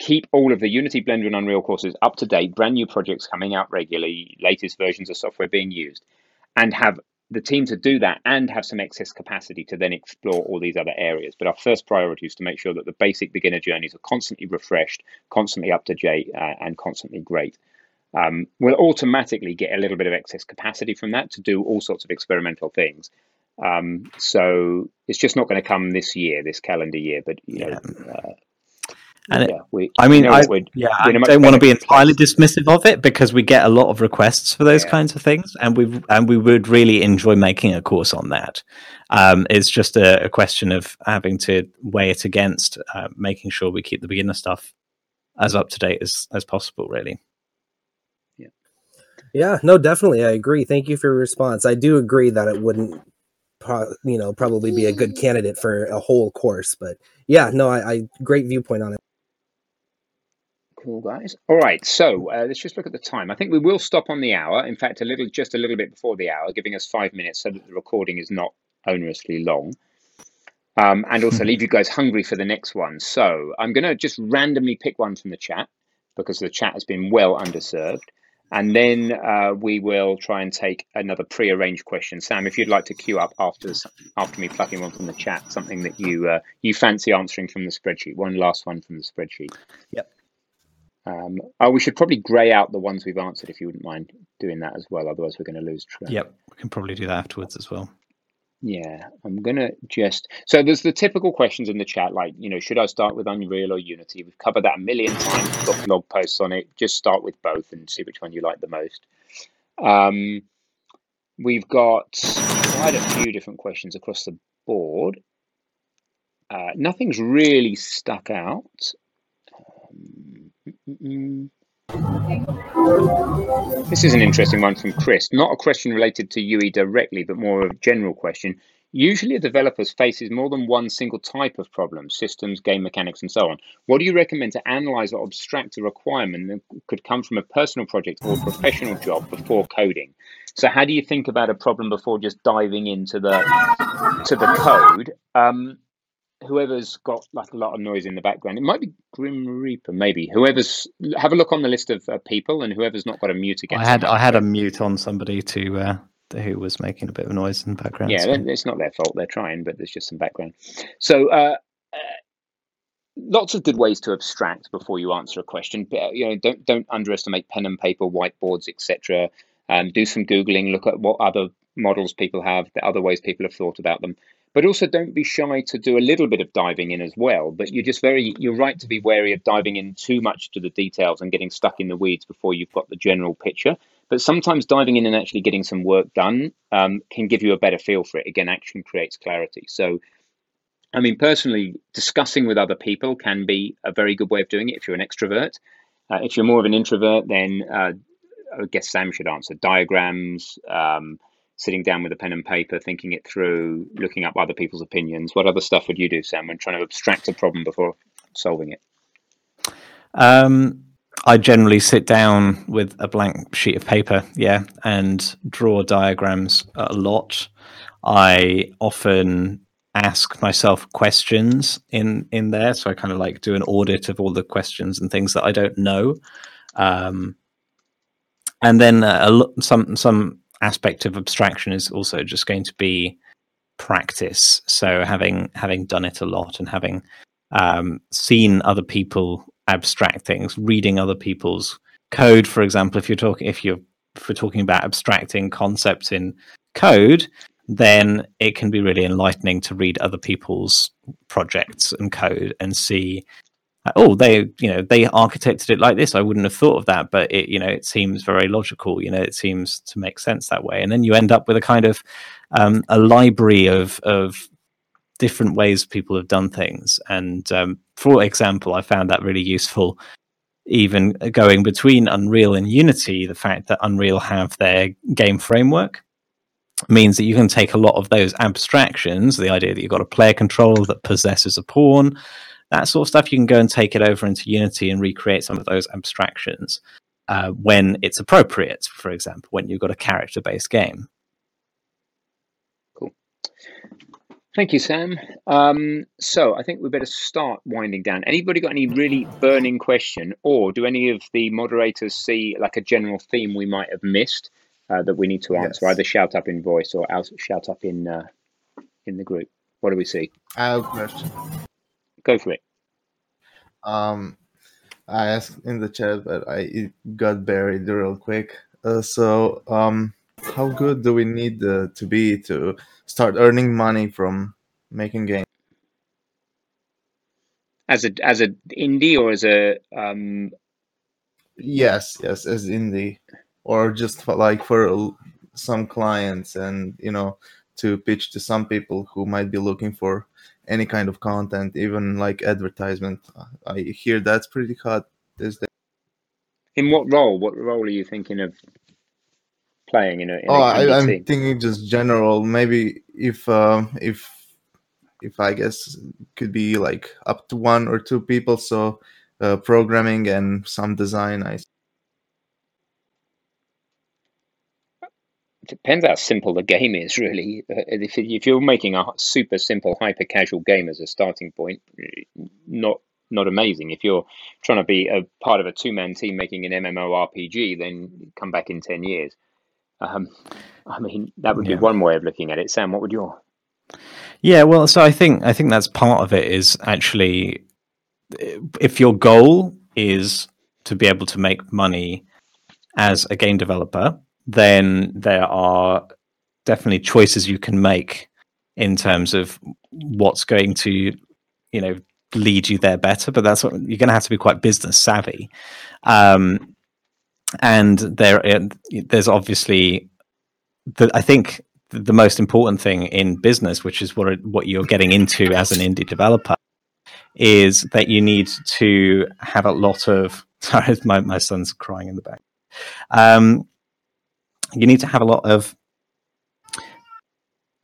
B: keep all of the Unity, Blender, and Unreal courses up to date, brand new projects coming out regularly, latest versions of software being used, and have the team to do that and have some excess capacity to then explore all these other areas. But our first priority is to make sure that the basic beginner journeys are constantly refreshed, constantly up to date, uh, and constantly great. Um, we'll automatically get a little bit of excess capacity from that to do all sorts of experimental things. Um, so it's just not going to come this year, this calendar year, but you know, uh,
C: And it-
B: yeah, we.
C: I
B: we
C: mean,
B: know
C: I, yeah, I
B: in a much
C: don't want to be entirely dismissive of it because we get a lot of requests for those kinds of things, and we and we would really enjoy making a course on that. Um, it's just a, a question of having to weigh it against uh, making sure we keep the beginner stuff as up to date as as possible. Really,
P: Yeah, Yeah, no, definitely, I agree. Thank you for your response. I do agree that it wouldn't, pro- you know, probably be a good candidate for a whole course. But yeah, no, I, I great viewpoint on it.
B: Cool, guys. All right, so uh, let's just look at the time. I think we will stop on the hour. In fact, a little, just a little bit before the hour, giving us five minutes so that the recording is not onerously long, um, and also leave you guys hungry for the next one. So I'm going to just randomly pick one from the chat because the chat has been well underserved, and then uh, we will try and take another pre-arranged question. Sam, if you'd like to queue up after after me plucking one from the chat, something that you uh, you fancy answering from the spreadsheet, one last one from the spreadsheet.
P: Yep.
B: Um, oh, we should probably grey out the ones we've answered if you wouldn't mind doing that as well. Otherwise, we're going to lose track.
C: Yep, we can probably do that afterwards as well.
B: Yeah, I'm gonna just so there's the typical questions in the chat, like you know, should I start with Unreal or Unity? We've covered that a million times. We've got blog posts on it. Just start with both and see which one you like the most. Um, we've got quite a few different questions across the board. Uh, nothing's really stuck out. Um, This is an interesting one from Chris. Not a question related to UE directly, but more of a general question. Usually, a developer faces more than one single type of problem systems, game mechanics, and so on. What do you recommend to analyze or abstract a requirement that could come from a personal project or professional job before coding? So, how do you think about a problem before just diving into the to the code? Um, whoever's got like a lot of noise in the background, it might be Grim Reaper, maybe. Whoever's have a look on the list of uh, people, and whoever's not got a mute again.
C: I had. I had a mute on somebody to uh, who was making a bit of noise in the background.
B: Yeah,
C: so-
B: it's not their fault. They're trying, but there's just some background. So, uh, uh, lots of good ways to abstract before you answer a question. But, uh, you know, don't don't underestimate pen and paper, whiteboards, etc. Um, do some googling. Look at what other models people have, the other ways people have thought about them. But also, don't be shy to do a little bit of diving in as well. But you're just very you're right to be wary of diving in too much to the details and getting stuck in the weeds before you've got the general picture. But sometimes diving in and actually getting some work done um, can give you a better feel for it. Again, action creates clarity. So, I mean, personally, discussing with other people can be a very good way of doing it if you're an extrovert. Uh, if you're more of an introvert, then uh, I guess Sam should answer diagrams, um, sitting down with a pen and paper, thinking it through, looking up other people's opinions. What other stuff would you do, Sam, when trying to abstract a problem before solving it?
C: Um, I generally sit down with a blank sheet of paper, yeah, and draw diagrams a lot. I often ask myself questions in in there, so I kind of like do an audit of all the questions and things that I don't know. Um, and then uh, some some aspect of abstraction is also just going to be practice. So having having done it a lot and having um, seen other people abstract things, reading other people's code, for example, if you're talking if you're if we're talking about abstracting concepts in code, then it can be really enlightening to read other people's projects and code and see oh they you know they architected it like this. I wouldn't have thought of that but it you know it seems very logical. You know it seems to make sense that way. And then you end up with a kind of um, a library of of different ways people have done things. And um, for example i found that really useful even going between unreal and unity the fact that unreal have their game framework means that you can take a lot of those abstractions the idea that you've got a player controller that possesses a pawn that sort of stuff you can go and take it over into unity and recreate some of those abstractions uh, when it's appropriate for example when you've got a character based game Cool.
B: Thank you, Sam. Um, so I think we better start winding down. Anybody got any really burning question, or do any of the moderators see like a general theme we might have missed uh, that we need to answer?
A: Yes.
B: Either shout up in voice or shout up in uh, in the group. What do we see?
A: I have a question.
B: Go for it.
A: Um, I asked in the chat, but I it got buried real quick. Uh, so, um, how good do we need uh, to be to start earning money from making games?
B: As a as a indie or as a um,
A: Yes, yes, as indie, or just for, like for some clients, and you know, to pitch to some people who might be looking for any kind of content, even like advertisement. I hear that's pretty hot these days.
B: in what role? What role are you thinking of playing in a? In
A: Oh,
B: a
A: I, I'm thinking just general. Maybe if um, if if I guess could be like up to one or two people. So uh, programming and some design. I
B: depends how simple the game is, really. Uh, If, if you're making a super simple, hyper casual game as a starting point, not not amazing. If you're trying to be a part of a two man team making an MMORPG, then come back in ten years. Um, I mean, that would be one way of looking at it. Sam, what would your
C: Yeah, well, so I think I think that's part of it is actually if your goal is to be able to make money as a game developer, then there are definitely choices you can make in terms of what's going to, you know, lead you there better. But that's what you're going to have to be quite business savvy. Um, and there, there's obviously, the, I think the, the most important thing in business, which is what what you're getting into as an indie developer, is that you need to have a lot of. Sorry, my my son's crying in the back. Um, you need to have a lot of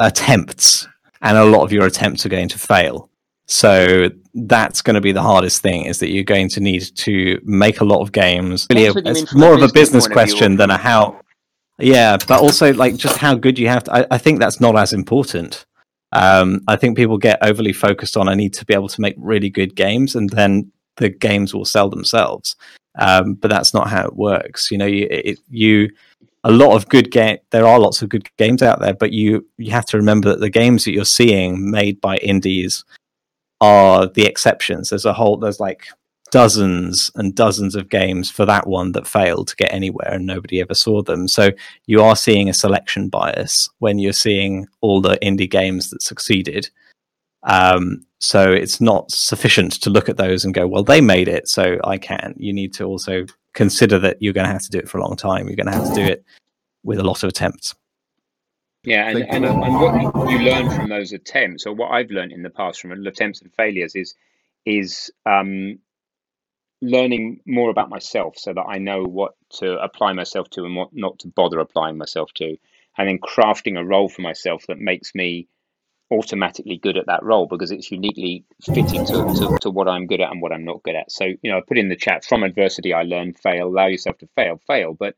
C: attempts, and a lot of your attempts are going to fail. So that's going to be the hardest thing: is that you're going to need to make a lot of games. Really,
B: That's what you mean
C: it's more of a
B: business
C: business
B: point of view,
C: question than a how. Yeah, but also like just how good you have to. I, I think that's not as important. Um, I think people get overly focused on I need to be able to make really good games, and then the games will sell themselves. Um, but that's not how it works. You know, you, it, you a lot of good game. There are lots of good games out there, but you you have to remember that the games that you're seeing made by indies are the exceptions. There's a whole. There's like dozens and dozens of games for that one that failed to get anywhere and nobody ever saw them. So you are seeing a selection bias when you're seeing all the indie games that succeeded. Um, so it's not sufficient to look at those and go, well, they made it, so I can. You need to also consider that you're going to have to do it for a long time. You're going to have to do it with a lot of attempts.
B: Yeah, and, and, and what you learn from those attempts, or what I've learned in the past from attempts and failures, is is um, learning more about myself, so that I know what to apply myself to and what not to bother applying myself to, and then crafting a role for myself that makes me automatically good at that role because it's uniquely fitting to, to, to what I'm good at and what I'm not good at. So, you know, I put in the chat from adversity I learned, fail, allow yourself to fail, fail, but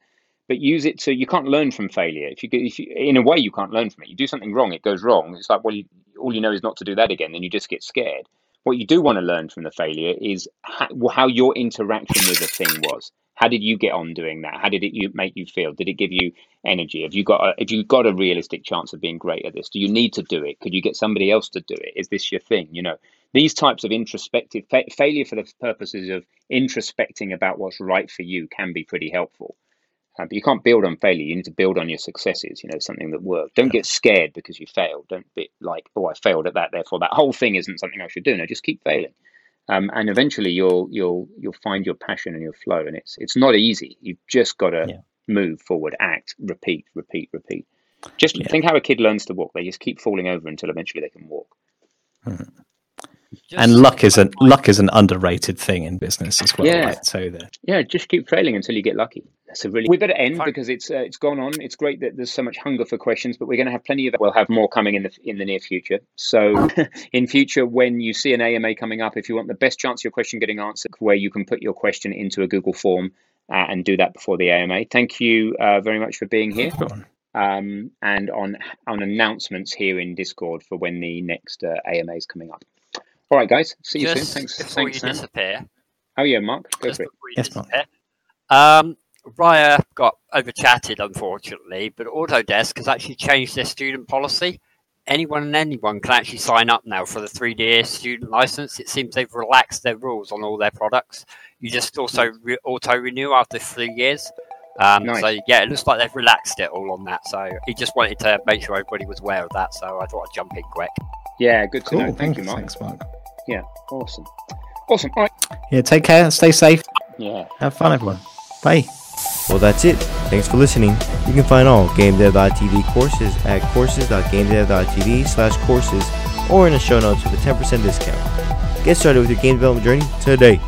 B: but use it to you can't learn from failure. If you, if you in a way you can't learn from it. You do something wrong, it goes wrong. It's like well, you, all you know is not to do that again. Then you just get scared. What you do want to learn from the failure is how, how your interaction with the thing was. How did you get on doing that? How did it you, make you feel? Did it give you energy? Have you got a, have you got a realistic chance of being great at this? Do you need to do it? Could you get somebody else to do it? Is this your thing? You know, these types of introspective fa- failure for the purposes of introspecting about what's right for you can be pretty helpful. Uh, but you can't build on failure. You need to build on your successes. You know, something that worked. Don't get scared because you failed. Don't be like, oh, I failed at that, therefore that whole thing isn't something I should do. No, just keep failing, um, and eventually you'll you'll you'll find your passion and your flow. And it's it's not easy. You've just got to move forward, act, repeat, repeat, repeat. Just think how a kid learns to walk. They just keep falling over until eventually they can walk.
C: And luck is an luck is an underrated thing in business as well.
B: Yeah.
C: Right? So that
B: Yeah, just keep failing until you get lucky. That's a really. We better end because it's uh, it's gone on. It's great that there's so much hunger for questions, but we're going to have plenty of. We'll have more coming in the in the near future. So, in future, when you see an AMA coming up, if you want the best chance of your question getting answered, where you can put your question into a Google form uh, and do that before the AMA. Thank you uh, very much for being here. Um, and on on announcements here in Discord for when the next uh, AMA is coming up. All right, guys. See you
Q: Just
B: soon. Thanks.
Q: before
B: Thanks,
Q: you
B: Sam.
Q: disappear.
B: Oh yeah, Mark. Go for it.
C: Yes, Mark.
Q: Um, Raya got over chatted, unfortunately, but Autodesk has actually changed their student policy. Anyone and anyone can actually sign up now for the three-year student license. It seems they've relaxed their rules on all their products. You just also re- auto-renew after three years. Um,
B: Nice.
Q: So yeah, it looks like they've relaxed it all on that. So he just wanted to make sure everybody was aware of that. So I thought I'd jump in quick.
B: Yeah, good to
C: Cool,
B: know. Thank
C: thanks,
B: you, Mark.
C: thanks, Mark.
B: Yeah, awesome. Awesome. All right.
C: yeah, take care, stay safe,
B: Yeah.
C: have fun, everyone. Bye.
A: Well, that's it. Thanks for listening. You can find all GameDev.tv courses at courses.gamedev.tv slash courses or in the show notes with a 10% discount. Get started with your game development journey today.